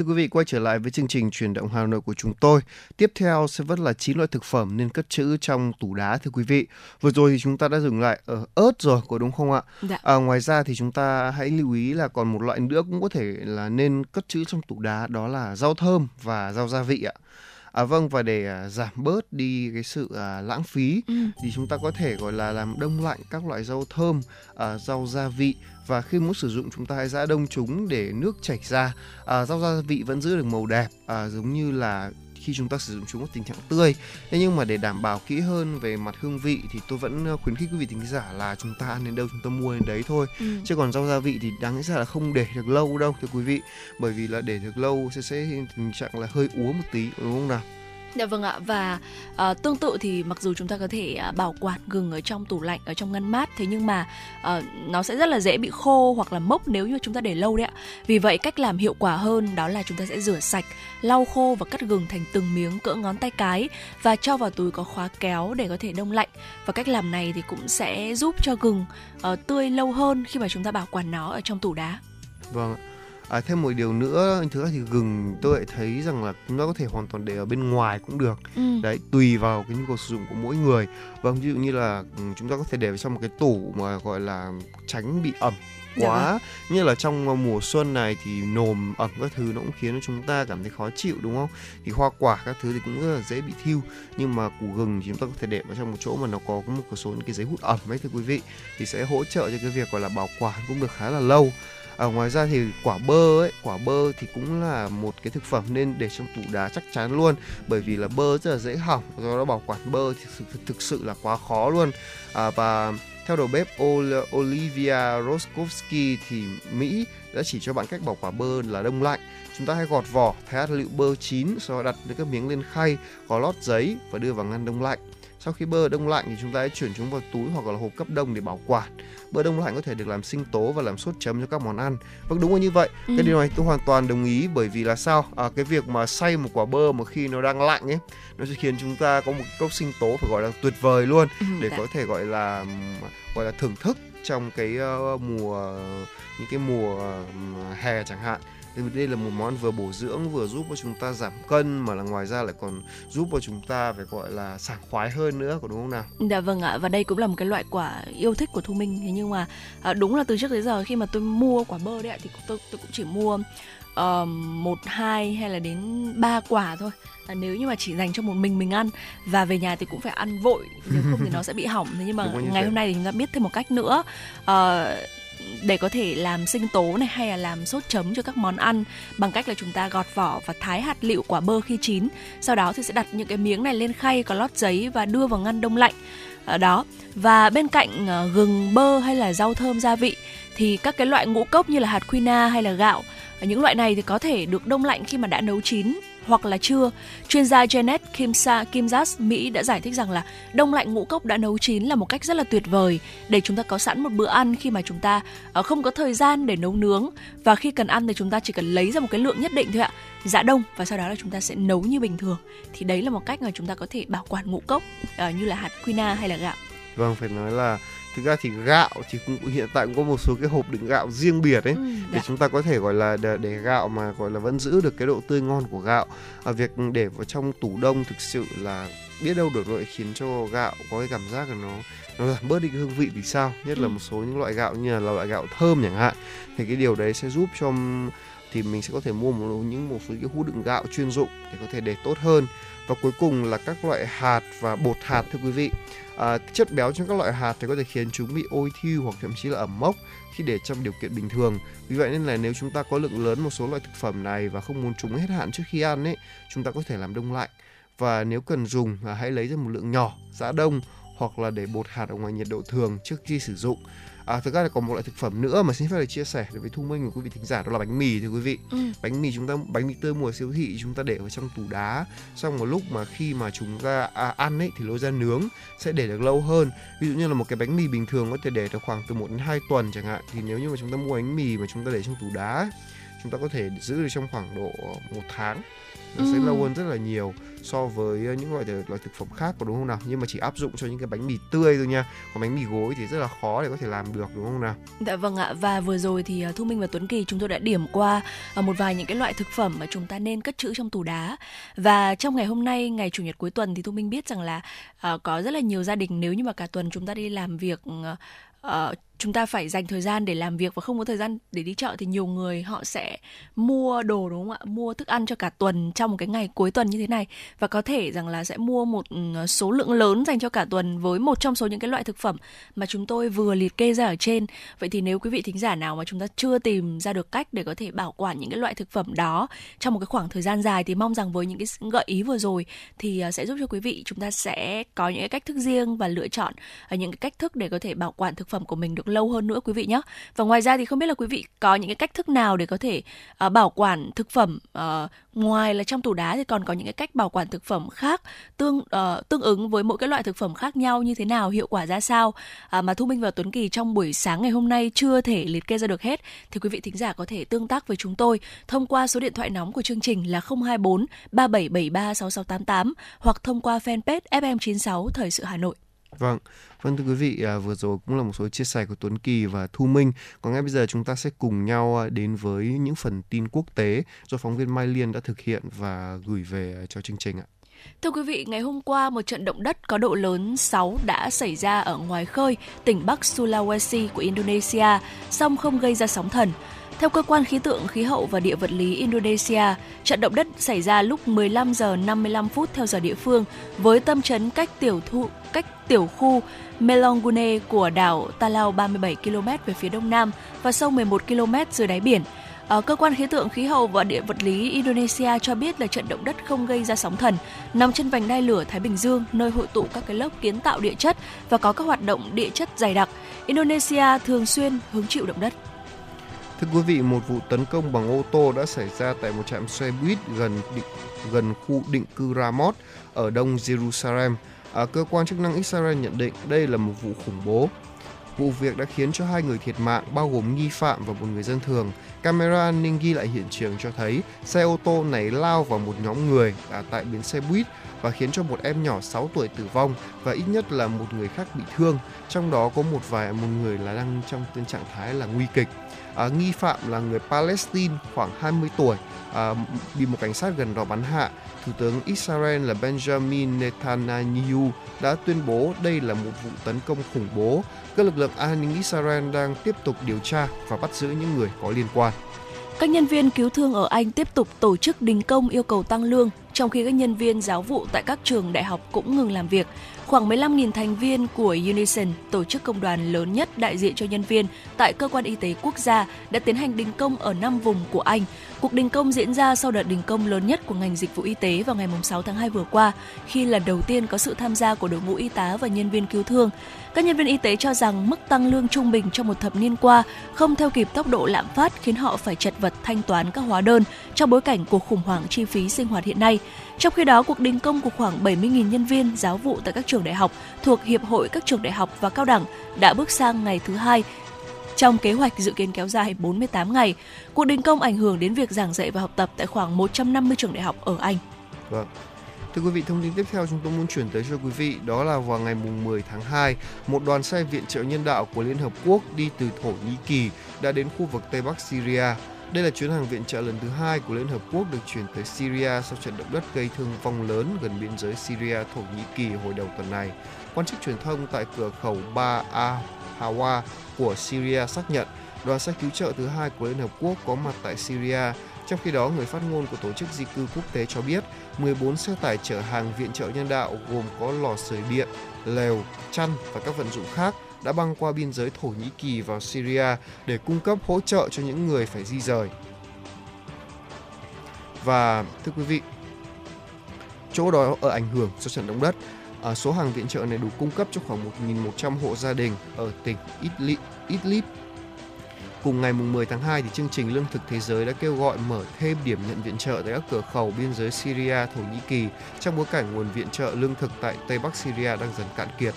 Thưa quý vị, quay trở lại với chương trình truyền động Hà Nội của chúng tôi. Tiếp theo sẽ vẫn là 9 loại thực phẩm nên cất trữ trong tủ đá thưa quý vị. Vừa rồi thì chúng ta đã dừng lại ở ớt rồi, có đúng không ạ? Dạ. À, ngoài ra thì chúng ta hãy lưu ý là còn một loại nữa cũng có thể là nên cất trữ trong tủ đá đó là rau thơm và rau gia vị ạ. À vâng và để à, giảm bớt đi cái sự à, lãng phí Ừ. thì chúng ta có thể gọi là làm đông lạnh các loại rau thơm, à, rau gia vị và khi muốn sử dụng chúng ta hãy giã đông chúng để nước chảy ra. À, rau gia vị vẫn giữ được màu đẹp à, giống như là khi chúng ta sử dụng chúng ở tình trạng tươi. Thế nhưng mà để đảm bảo kỹ hơn về mặt hương vị thì tôi vẫn ờ, khuyến khích quý vị thính giả là chúng ta ăn đến đâu chúng ta mua đến đấy thôi. Ừ. Chứ còn rau gia vị thì đáng lẽ ra là không để được lâu đâu thưa quý vị. Bởi vì là để được lâu sẽ sẽ tình trạng là hơi úa một tí đúng không nào? Dạ vâng ạ và uh, tương tự thì mặc dù chúng ta có thể uh, bảo quản gừng ở trong tủ lạnh ở trong ngăn mát thế nhưng mà uh, nó sẽ rất là dễ bị khô hoặc là mốc nếu như chúng ta để lâu đấy ạ. Vì vậy cách làm hiệu quả hơn đó là chúng ta sẽ rửa sạch, lau khô và cắt gừng thành từng miếng cỡ ngón tay cái và cho vào túi có khóa kéo để có thể đông lạnh. Và cách làm này thì cũng sẽ giúp cho gừng uh, tươi lâu hơn khi mà chúng ta bảo quản nó ở trong tủ đá. Vâng ạ. À, thêm một điều nữa thực ra thì gừng tôi lại thấy rằng là nó có thể hoàn toàn để ở bên ngoài cũng được. Ừ. đấy tùy vào cái nhu cầu sử dụng của mỗi người. Vâng ví dụ như là ừ, chúng ta có thể để vào trong một cái tủ mà gọi là tránh bị ẩm dạ quá. dạ như là trong ờ, mùa xuân này thì nồm ẩm các thứ nó cũng khiến chúng ta cảm thấy khó chịu đúng không? Thì hoa quả các thứ thì cũng rất là dễ bị thiêu. Nhưng mà củ gừng thì chúng ta có thể để vào trong một chỗ mà nó có một số những cái giấy hút ẩm ấy thưa quý vị. Thì sẽ hỗ trợ cho cái việc gọi là bảo quản cũng được khá là lâu à, ngoài ra thì quả bơ ấy quả bơ thì cũng là một cái thực phẩm nên để trong tủ đá chắc chắn luôn bởi vì là bơ rất là dễ hỏng do đó bảo quản bơ thì thực, thực sự là quá khó luôn à, và theo đầu bếp Olivia Roskovsky thì Mỹ đã chỉ cho bạn cách bảo quản bơ là đông lạnh. Chúng ta hãy gọt vỏ, thái hạt lựu bơ chín, sau đó đặt những các miếng lên khay, có lót giấy và đưa vào ngăn đông lạnh. Sau khi bơ đông lạnh thì chúng ta hãy chuyển chúng vào túi hoặc là hộp cấp đông để bảo quản. Bơ đông lạnh có thể được làm sinh tố và làm sốt chấm cho các món ăn. Vâng đúng là như vậy. Ừ. Cái điều này tôi hoàn toàn đồng ý bởi vì là sao? À, cái việc mà xay một quả bơ mà khi nó đang lạnh ấy, nó sẽ khiến chúng ta có một cốc sinh tố phải gọi là tuyệt vời luôn ừ, để đã. có thể gọi là gọi là thưởng thức trong cái uh, mùa những cái mùa uh, hè chẳng hạn thì đây là một món vừa bổ dưỡng vừa giúp cho chúng ta giảm cân mà là ngoài ra lại còn giúp cho chúng ta phải gọi là sảng khoái hơn nữa có đúng không nào? Dạ vâng ạ và đây cũng là một cái loại quả yêu thích của Thu Minh. Thế nhưng mà à, đúng là từ trước đến giờ khi mà tôi mua quả bơ đấy ạ thì tôi tôi cũng chỉ mua uh, một hai hay là đến ba quả thôi. À, nếu như mà chỉ dành cho một mình mình ăn và về nhà thì cũng phải ăn vội nếu không thì nó sẽ bị hỏng. Thế nhưng mà ngày hôm nay thì chúng ta biết thêm một cách nữa. Uh, để có thể làm sinh tố này hay là làm sốt chấm cho các món ăn bằng cách là chúng ta gọt vỏ và thái hạt lựu quả bơ khi chín. Sau đó thì sẽ đặt những cái miếng này lên khay có lót giấy và đưa vào ngăn đông lạnh. Ở đó. Và bên cạnh ờ, gừng, bơ hay là rau thơm gia vị thì các cái loại ngũ cốc như là hạt quinoa hay là gạo, những loại này thì có thể được đông lạnh khi mà đã nấu chín hoặc là chưa. Chuyên gia Janet Kimsa Kimzas Mỹ đã giải thích rằng là đông lạnh ngũ cốc đã nấu chín là một cách rất là tuyệt vời để chúng ta có sẵn một bữa ăn khi mà chúng ta ờ, không có thời gian để nấu nướng và khi cần ăn thì chúng ta chỉ cần lấy ra một cái lượng nhất định thôi ạ, giã đông và sau đó là chúng ta sẽ nấu như bình thường. Thì đấy là một cách mà chúng ta có thể bảo quản ngũ cốc uh, như là hạt quinoa hay là gạo. Vâng, phải nói là thực ra thì gạo thì cũng hiện tại cũng có một số cái hộp đựng gạo riêng biệt ấy ừ, để dạ. chúng ta có thể gọi là để, để gạo mà gọi là vẫn giữ được cái độ tươi ngon của gạo. À, việc để vào trong tủ đông thực sự là biết đâu được lại khiến cho gạo có cái cảm giác là nó nó giảm bớt đi cái hương vị thì sao? Nhất là ừ. một số những loại gạo như là loại gạo thơm chẳng hạn. Thì cái điều đấy sẽ giúp cho thì mình sẽ có thể mua một những một số cái hũ đựng gạo chuyên dụng để có thể để tốt hơn. Và cuối cùng là các loại hạt và bột hạt thưa quý vị à, chất béo trong các loại hạt thì có thể khiến chúng bị ôi thiêu hoặc thậm chí là ẩm mốc khi để trong điều kiện bình thường. Vì vậy nên là nếu chúng ta có lượng lớn một số loại thực phẩm này và không muốn chúng hết hạn trước khi ăn ấy chúng ta có thể làm đông lạnh. Và nếu cần dùng à, hãy lấy ra một lượng nhỏ giã đông hoặc là để bột hạt ở ngoài nhiệt độ thường trước khi sử dụng. À, thực ra là còn một loại thực phẩm nữa mà xin phép được chia sẻ với Thu Minh và quý vị thính giả đó là bánh mì thưa quý vị. Ừ. Bánh mì chúng ta bánh mì tươi mùa siêu thị chúng ta để vào trong tủ đá. Xong một lúc mà khi mà chúng ta à, ăn ấy thì lôi ra nướng sẽ để được lâu hơn. Ví dụ như là một cái bánh mì bình thường có thể để được khoảng từ 1 đến 2 tuần chẳng hạn thì nếu như mà chúng ta mua bánh mì mà chúng ta để trong tủ đá chúng ta có thể giữ được trong khoảng độ một tháng. Nó ừ. sẽ lâu hơn rất là nhiều so với ờ, những loại loại thực phẩm khác có đúng không nào? Nhưng mà chỉ áp dụng cho những cái bánh mì tươi thôi nha. Còn bánh mì gối thì rất là khó để có thể làm được đúng không nào? Dạ vâng ạ. Và vừa rồi thì ờ, thu minh và tuấn kỳ chúng tôi đã điểm qua ờ, một vài những cái loại thực phẩm mà chúng ta nên cất trữ trong tủ đá. Và trong ngày hôm nay ngày chủ nhật cuối tuần thì thu minh biết rằng là có rất là nhiều gia đình nếu như mà cả tuần chúng ta đi làm việc uh, chúng ta phải dành thời gian để làm việc và không có thời gian để đi chợ thì nhiều người họ sẽ mua đồ, đúng không ạ? Mua thức ăn cho cả tuần trong một cái ngày cuối tuần như thế này. Và có thể rằng là sẽ mua một ừ, số lượng lớn dành cho cả tuần với một trong số những cái loại thực phẩm mà chúng tôi vừa liệt kê ra ở trên. Vậy thì nếu quý vị thính giả nào mà chúng ta chưa tìm ra được cách để có thể bảo quản những cái loại thực phẩm đó trong một cái khoảng thời gian dài thì mong rằng với những cái gợi ý vừa rồi thì à, sẽ giúp cho quý vị chúng ta sẽ có những cái cách thức riêng và lựa chọn à, những cái cách thức để có thể bảo quản thực phẩm của mình được lâu hơn nữa quý vị nhé. Và ngoài ra thì không biết là quý vị có những cái cách thức nào để có thể uh, bảo quản thực phẩm uh, ngoài là trong tủ đá thì còn có những cái cách bảo quản thực phẩm khác tương uh, tương ứng với mỗi cái loại thực phẩm khác nhau như thế nào hiệu quả ra sao uh, mà thu minh và tuấn kỳ trong buổi sáng ngày hôm nay chưa thể liệt kê ra được hết thì quý vị thính giả có thể tương tác với chúng tôi thông qua số điện thoại nóng của chương trình là 024 3773 6688 hoặc thông qua fanpage FM96 Thời sự Hà Nội. Vâng, vâng thưa quý vị, à, vừa rồi cũng là một số chia sẻ của Tuấn Kỳ và Thu Minh. Còn ngay bây giờ chúng ta sẽ cùng nhau à, đến với những phần tin quốc tế do phóng viên Mai Liên đã thực hiện và gửi về à, cho chương trình ạ. Thưa quý vị, ngày hôm qua một trận động đất có độ lớn 6 đã xảy ra ở ngoài khơi tỉnh Bắc Sulawesi của Indonesia, song không gây ra sóng thần. Theo cơ quan khí tượng, khí hậu và địa vật lý Indonesia, trận động đất xảy ra lúc 15 giờ 55 phút theo giờ địa phương với tâm chấn cách tiểu thu cách tiểu khu Melongune của đảo Talau 37 km về phía đông nam và sâu 11 km dưới đáy biển. Ở cơ quan khí tượng khí hậu và địa vật lý Indonesia cho biết là trận động đất không gây ra sóng thần, nằm trên vành đai lửa Thái Bình Dương, nơi hội tụ các cái lớp kiến tạo địa chất và có các hoạt động địa chất dày đặc. Indonesia thường xuyên hứng chịu động đất. Thưa quý vị, một vụ tấn công bằng ô tô đã xảy ra tại một trạm xe buýt gần định, gần khu định cư Ramot ở đông Jerusalem. À, cơ quan chức năng Israel nhận định đây là một vụ khủng bố. Vụ việc đã khiến cho hai người thiệt mạng, bao gồm nghi phạm và một người dân thường. Camera an ninh ghi lại hiện trường cho thấy xe ô tô này lao vào một nhóm người à, tại bến xe buýt và khiến cho một em nhỏ 6 tuổi tử vong và ít nhất là một người khác bị thương. Trong đó có một vài một người là đang trong tình trạng thái là nguy kịch. À, nghi phạm là người Palestine khoảng 20 tuổi à, bị một cảnh sát gần đó bắn hạ. Thủ tướng Israel là Benjamin Netanyahu đã tuyên bố đây là một vụ tấn công khủng bố. Các lực lượng an ninh Israel đang tiếp tục điều tra và bắt giữ những người có liên quan. Các nhân viên cứu thương ở Anh tiếp tục tổ chức đình công yêu cầu tăng lương, trong khi các nhân viên giáo vụ tại các trường đại học cũng ngừng làm việc. Khoảng 15.000 thành viên của Unison, tổ chức công đoàn lớn nhất đại diện cho nhân viên tại cơ quan y tế quốc gia, đã tiến hành đình công ở 5 vùng của Anh. Cuộc đình công diễn ra sau đợt đình công lớn nhất của ngành dịch vụ y tế vào ngày 6 tháng 2 vừa qua, khi lần đầu tiên có sự tham gia của đội ngũ y tá và nhân viên cứu thương. Các nhân viên y tế cho rằng mức tăng lương trung bình trong một thập niên qua không theo kịp tốc độ lạm phát khiến họ phải chật vật thanh toán các hóa đơn trong bối cảnh cuộc khủng hoảng chi phí sinh hoạt hiện nay. Trong khi đó, cuộc đình công của khoảng 70.000 nhân viên giáo vụ tại các trường đại học thuộc Hiệp hội các trường đại học và cao đẳng đã bước sang ngày thứ hai trong kế hoạch dự kiến kéo dài 48 ngày. Cuộc đình công ảnh hưởng đến việc giảng dạy và học tập tại khoảng 150 trường đại học ở Anh. Vâng. Thưa quý vị, thông tin tiếp theo chúng tôi muốn chuyển tới cho quý vị đó là vào ngày 10 tháng 2, một đoàn xe viện trợ nhân đạo của Liên Hợp Quốc đi từ Thổ Nhĩ Kỳ đã đến khu vực Tây Bắc Syria. Đây là chuyến hàng viện trợ lần thứ hai của Liên Hợp Quốc được chuyển tới Syria sau trận động đất gây thương vong lớn gần biên giới Syria Thổ Nhĩ Kỳ hồi đầu tuần này. Quan chức truyền thông tại cửa khẩu Ba A Hawa của Syria xác nhận đoàn xe cứu trợ thứ hai của Liên Hợp Quốc có mặt tại Syria. Trong khi đó, người phát ngôn của Tổ chức Di cư Quốc tế cho biết 14 xe tải chở hàng viện trợ nhân đạo gồm có lò sưởi điện, lều, chăn và các vận dụng khác đã băng qua biên giới Thổ Nhĩ Kỳ vào Syria để cung cấp hỗ trợ cho những người phải di rời. Và thưa quý vị, chỗ đó ở ảnh hưởng do trận động đất, à, số hàng viện trợ này đủ cung cấp cho khoảng 1.100 hộ gia đình ở tỉnh Idlib, Idlib Cùng ngày 10 tháng 2 thì chương trình Lương thực Thế giới đã kêu gọi mở thêm điểm nhận viện trợ tại các cửa khẩu biên giới Syria, Thổ Nhĩ Kỳ trong bối cảnh nguồn viện trợ lương thực tại Tây Bắc Syria đang dần cạn kiệt.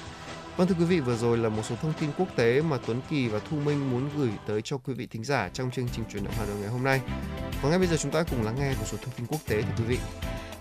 Vâng thưa quý vị, vừa rồi là một số thông tin quốc tế mà Tuấn Kỳ và Thu Minh muốn gửi tới cho quý vị thính giả trong chương trình truyền động Hà Nội ngày hôm nay. Và ngay bây giờ chúng ta cùng lắng nghe một số thông tin quốc tế thưa quý vị.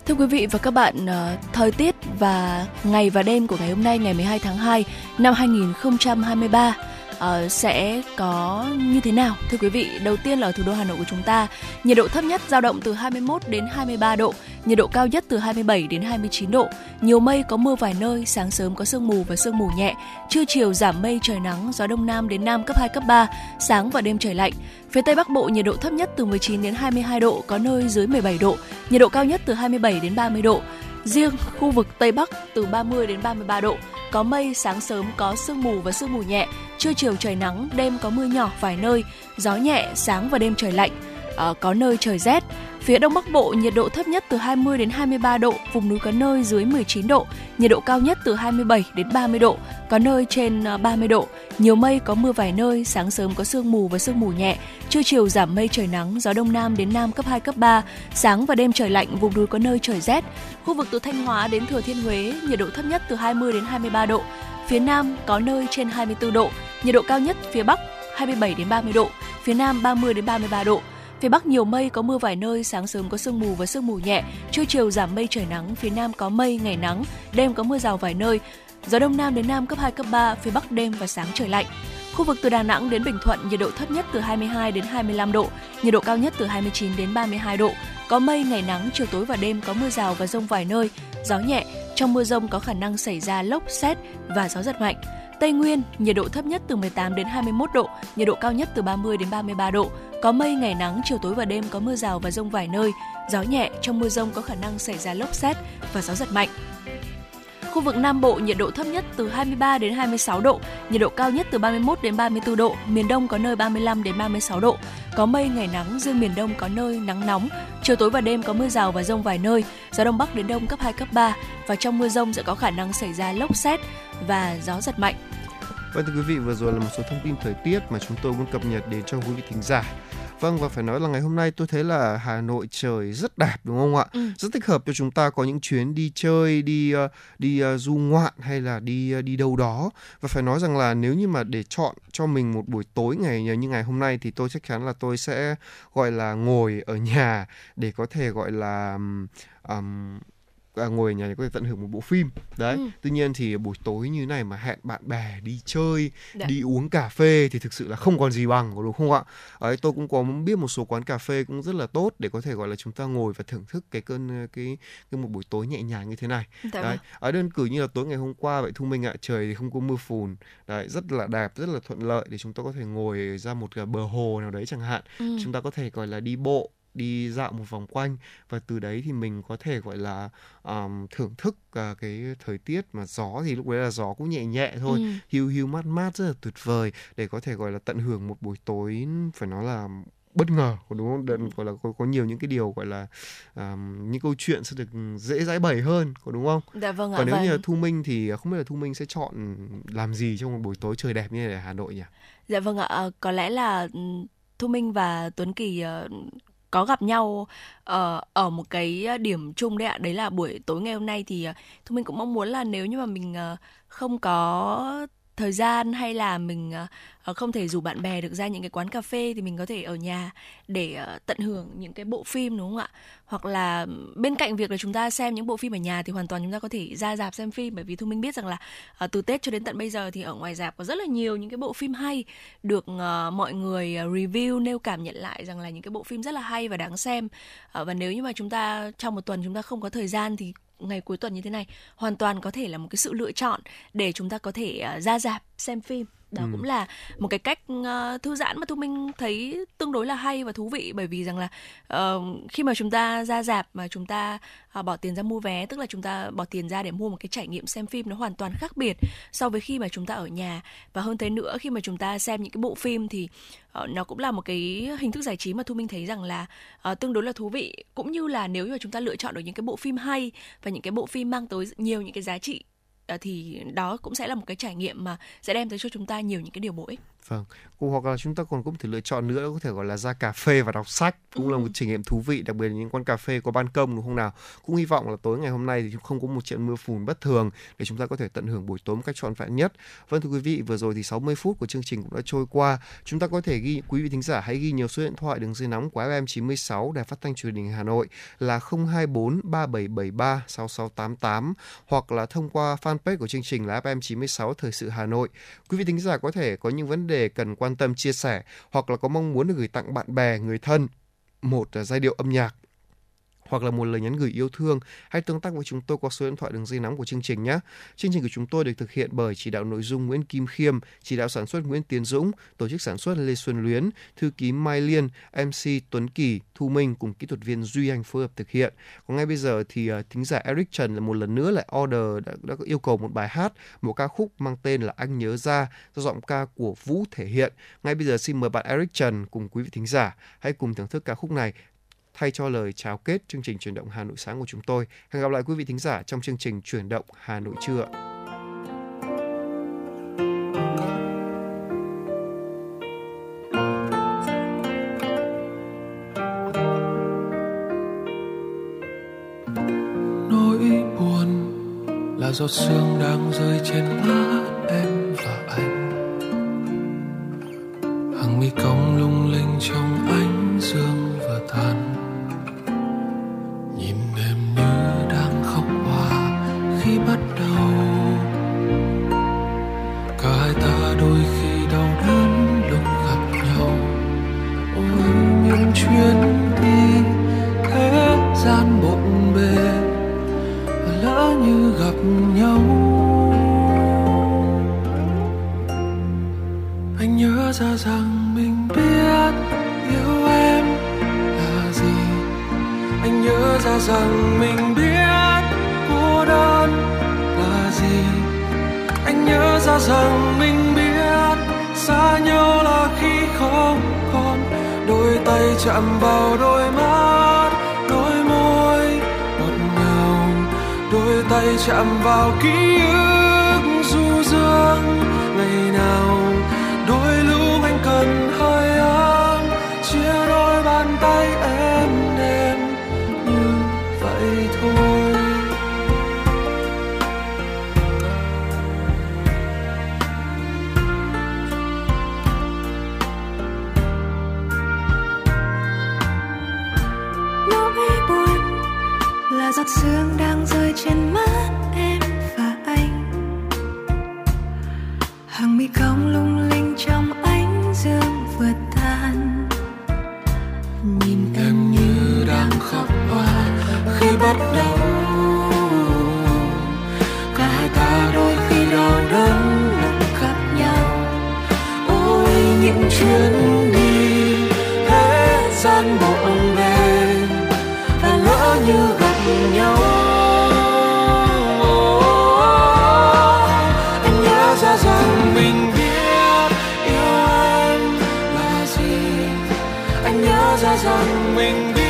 Thưa quý vị và các bạn, ờ, thời tiết và ngày và đêm của ngày hôm nay ngày 12 tháng 2 năm 2023 uh, sẽ có như thế nào? Thưa quý vị đầu tiên là ở thủ đô Hà Nội của chúng ta nhiệt độ thấp nhất dao động từ 21 đến 23 độ nhiệt độ cao nhất từ 27 đến 29 độ. Nhiều mây có mưa vài nơi sáng sớm có sương mù và sương mù nhẹ. Trưa chiều giảm mây trời nắng gió đông nam đến nam cấp 2 cấp 3 sáng và đêm trời lạnh. Phía Tây Bắc Bộ nhiệt độ thấp nhất từ 19 đến 22 độ, có nơi dưới 17 độ, nhiệt độ cao nhất từ 27 đến 30 độ. Riêng khu vực Tây Bắc từ 30 đến 33 độ, có mây, sáng sớm có sương mù và sương mù nhẹ, trưa chiều trời nắng, đêm có mưa nhỏ vài nơi, gió nhẹ, sáng và đêm trời lạnh. à, có nơi trời rét. Phía Đông Bắc Bộ nhiệt độ thấp nhất từ 20 đến 23 độ, vùng núi có nơi dưới 19 độ, nhiệt độ cao nhất từ 27 đến 30 độ, có nơi trên ờ, 30 độ. Nhiều mây có mưa vài nơi, sáng sớm có sương mù và sương mù nhẹ, trưa chiều giảm mây trời nắng, gió đông nam đến nam cấp 2 cấp 3, sáng và đêm trời lạnh, vùng núi có nơi trời rét. Khu vực từ Thanh Hóa đến Thừa Thiên Huế, nhiệt độ thấp nhất từ 20 đến 23 độ, phía Nam có nơi trên 24 độ, nhiệt độ cao nhất phía Bắc 27 đến 30 độ, phía Nam 30 đến 33 độ. Phía Bắc nhiều mây, có mưa vài nơi, sáng sớm có sương mù và sương mù nhẹ, trưa chiều giảm mây trời nắng, phía Nam có mây, ngày nắng, đêm có mưa rào vài nơi. Gió Đông Nam đến Nam cấp 2, cấp 3, phía Bắc đêm và sáng trời lạnh. Khu vực từ Đà Nẵng đến Bình Thuận nhiệt độ thấp nhất từ 22 đến 25 độ, nhiệt độ cao nhất từ 29 đến 32 độ. Có mây, ngày nắng, chiều tối và đêm có mưa rào và rông vài nơi, gió nhẹ. Trong mưa rông có khả năng xảy ra lốc, xét và gió giật mạnh. Tây Nguyên, nhiệt độ thấp nhất từ 18 đến 21 độ, nhiệt độ cao nhất từ 30 đến 33 độ. Có mây, ngày nắng, chiều tối và đêm có mưa rào và rông vài nơi. Gió nhẹ, trong mưa rông có khả năng xảy ra lốc xét và gió giật mạnh. Khu vực Nam Bộ nhiệt độ thấp nhất từ 23 đến 26 độ, nhiệt độ cao nhất từ 31 đến 34 độ, miền Đông có nơi 35 đến 36 độ. Có mây ngày nắng, riêng miền Đông có nơi nắng nóng, chiều tối và đêm có mưa rào và rông vài nơi, gió đông bắc đến đông cấp 2 cấp 3 và trong mưa rông sẽ có khả năng xảy ra lốc xét và gió giật mạnh. Vâng thưa quý vị, vừa rồi là một số thông tin thời tiết mà chúng tôi muốn cập nhật đến cho quý vị thính giả. Vâng và phải nói là ngày hôm nay tôi thấy là Hà Nội trời rất đẹp đúng không ạ? Ừ. Rất thích hợp cho chúng ta có những chuyến đi chơi, đi uh, đi uh, du ngoạn hay là đi uh, đi đâu đó. Và phải nói rằng là nếu như mà để chọn cho mình một buổi tối ngày như ngày hôm nay thì tôi chắc chắn là tôi sẽ gọi là ngồi ở nhà để có thể gọi là um, à, ngồi ở nhà có thể tận hưởng một bộ phim đấy ừ. tuy nhiên thì buổi tối như này mà hẹn bạn bè đi chơi Đã. Dạ. đi uống cà phê thì thực sự là không còn gì bằng đúng không ạ ấy tôi cũng có biết một số quán cà phê cũng rất là tốt để có thể gọi là chúng ta ngồi và thưởng thức cái cơn cái cái một buổi tối nhẹ nhàng như thế này Đã. Dạ đấy vâng. ở đơn cử như là tối ngày hôm qua vậy thu minh ạ trời thì không có mưa phùn đấy rất là đẹp rất là thuận lợi để chúng ta có thể ngồi ra một cái bờ hồ nào đấy chẳng hạn ừ. chúng ta có thể gọi là đi bộ đi dạo một vòng quanh và từ đấy thì mình có thể gọi là um, thưởng thức uh, cái thời tiết mà gió thì lúc đấy là gió cũng nhẹ nhẹ thôi ừ. hiu hiu mát mát rất là tuyệt vời để có thể gọi là tận hưởng một buổi tối phải nói là bất ngờ đúng không? Đợt, gọi là có, có nhiều những cái điều gọi là um, những câu chuyện sẽ được dễ giải bày hơn, có đúng không? Dạ vâng ạ. Còn nếu vâng. như là Thu Minh thì không biết là Thu Minh sẽ chọn làm gì trong một buổi tối trời đẹp như này ở Hà Nội nhỉ? Dạ vâng ạ, ờ, có lẽ là ừ, Thu Minh và Tuấn Kỳ uh, có gặp nhau uh, ở một cái ờ, điểm chung đấy ạ. Đấy là buổi tối ngày hôm nay thì ờ, uh, thôi mình cũng mong muốn là nếu như mà mình uh, không có thời gian hay là mình uh, không thể rủ bạn bè được ra những cái quán cà phê thì mình có thể ở nhà để uh, tận hưởng những cái bộ phim đúng không ạ? Hoặc là bên cạnh việc là chúng ta xem những bộ phim ở nhà thì hoàn toàn chúng ta có thể ra dạp xem phim. Bởi vì thu minh biết rằng là uh, từ tết cho đến tận bây giờ thì ở ngoài dạp có rất là nhiều những cái bộ phim hay được uh, mọi người review nêu cảm nhận lại rằng là những cái bộ phim rất là hay và đáng xem. Uh, và nếu như mà chúng ta trong một tuần chúng ta không có thời gian thì ngày cuối tuần như thế này hoàn toàn có thể là một cái sự lựa chọn để chúng ta có thể à, ra dạp xem phim đó ừ. cũng là một cái cách uh, thư giãn mà thu minh thấy tương đối là hay và thú vị. Bởi vì rằng là uh, khi mà chúng ta ra dạp mà chúng ta uh, bỏ tiền ra mua vé tức là chúng ta bỏ tiền ra để mua một cái trải nghiệm xem phim nó hoàn toàn khác biệt so với khi mà chúng ta ở nhà. Và hơn thế nữa khi mà chúng ta xem những cái bộ phim thì uh, nó cũng là một cái hình thức giải trí mà thu minh thấy rằng là uh, tương đối là thú vị. Cũng như là nếu như chúng ta lựa chọn được những cái bộ phim hay và những cái bộ phim mang tới nhiều những cái giá trị Ờ, thì đó cũng sẽ là một cái trải nghiệm mà sẽ đem tới cho chúng ta nhiều những cái điều bổ ích vâng hoặc là chúng ta còn có thể lựa chọn nữa có thể gọi là ra cà phê và đọc sách cũng ừ. là một trải nghiệm thú vị đặc biệt là những quán cà phê có ban công đúng không nào? Cũng hy vọng là tối ngày hôm nay thì không có một trận mưa phùn bất thường để chúng ta có thể tận hưởng buổi tối một cách trọn vẹn nhất. Vâng thưa quý vị vừa rồi thì 60 phút của chương trình cũng đã trôi qua. Chúng ta có thể ghi quý vị thính giả hãy ghi nhiều số điện thoại đường dây nóng của FM 96 đài phát thanh truyền hình Hà Nội là 024 3773 6688 hoặc là thông qua fanpage của chương trình là FM 96 thời sự Hà Nội. Quý vị thính giả có thể có những vấn đề cần quan tâm chia sẻ hoặc là có mong muốn gửi tặng bạn bè, người thân. Một à, giai điệu âm nhạc hoặc là một lời nhắn gửi yêu thương, hãy tương tác với chúng tôi qua số điện thoại đường dây nóng của chương trình nhé. Chương trình của chúng tôi được thực hiện bởi chỉ đạo nội dung Nguyễn Kim Khiêm, chỉ đạo sản xuất Nguyễn Tiến Dũng, tổ chức sản xuất Lê Xuân Luyến, thư ký Mai Liên, MC Tuấn Kỳ, Thu Minh cùng kỹ thuật viên Duy Anh phối hợp thực hiện. Còn ngay bây giờ thì uh, thính giả Eric Trần là một lần nữa lại order đã, đã yêu cầu một bài hát, một ca khúc mang tên là Anh nhớ ra do giọng ca của Vũ thể hiện. Ngay bây giờ xin mời bạn Eric Trần cùng quý vị thính giả hãy cùng thưởng thức ca khúc này thay cho lời chào kết chương trình chuyển động Hà Nội sáng của chúng tôi. Hẹn gặp lại quý vị thính giả trong chương trình chuyển động Hà Nội trưa. Nỗi buồn là giọt sương đang rơi trên má em và anh hàng mi cong lung linh trong ánh dương và tàn mình ra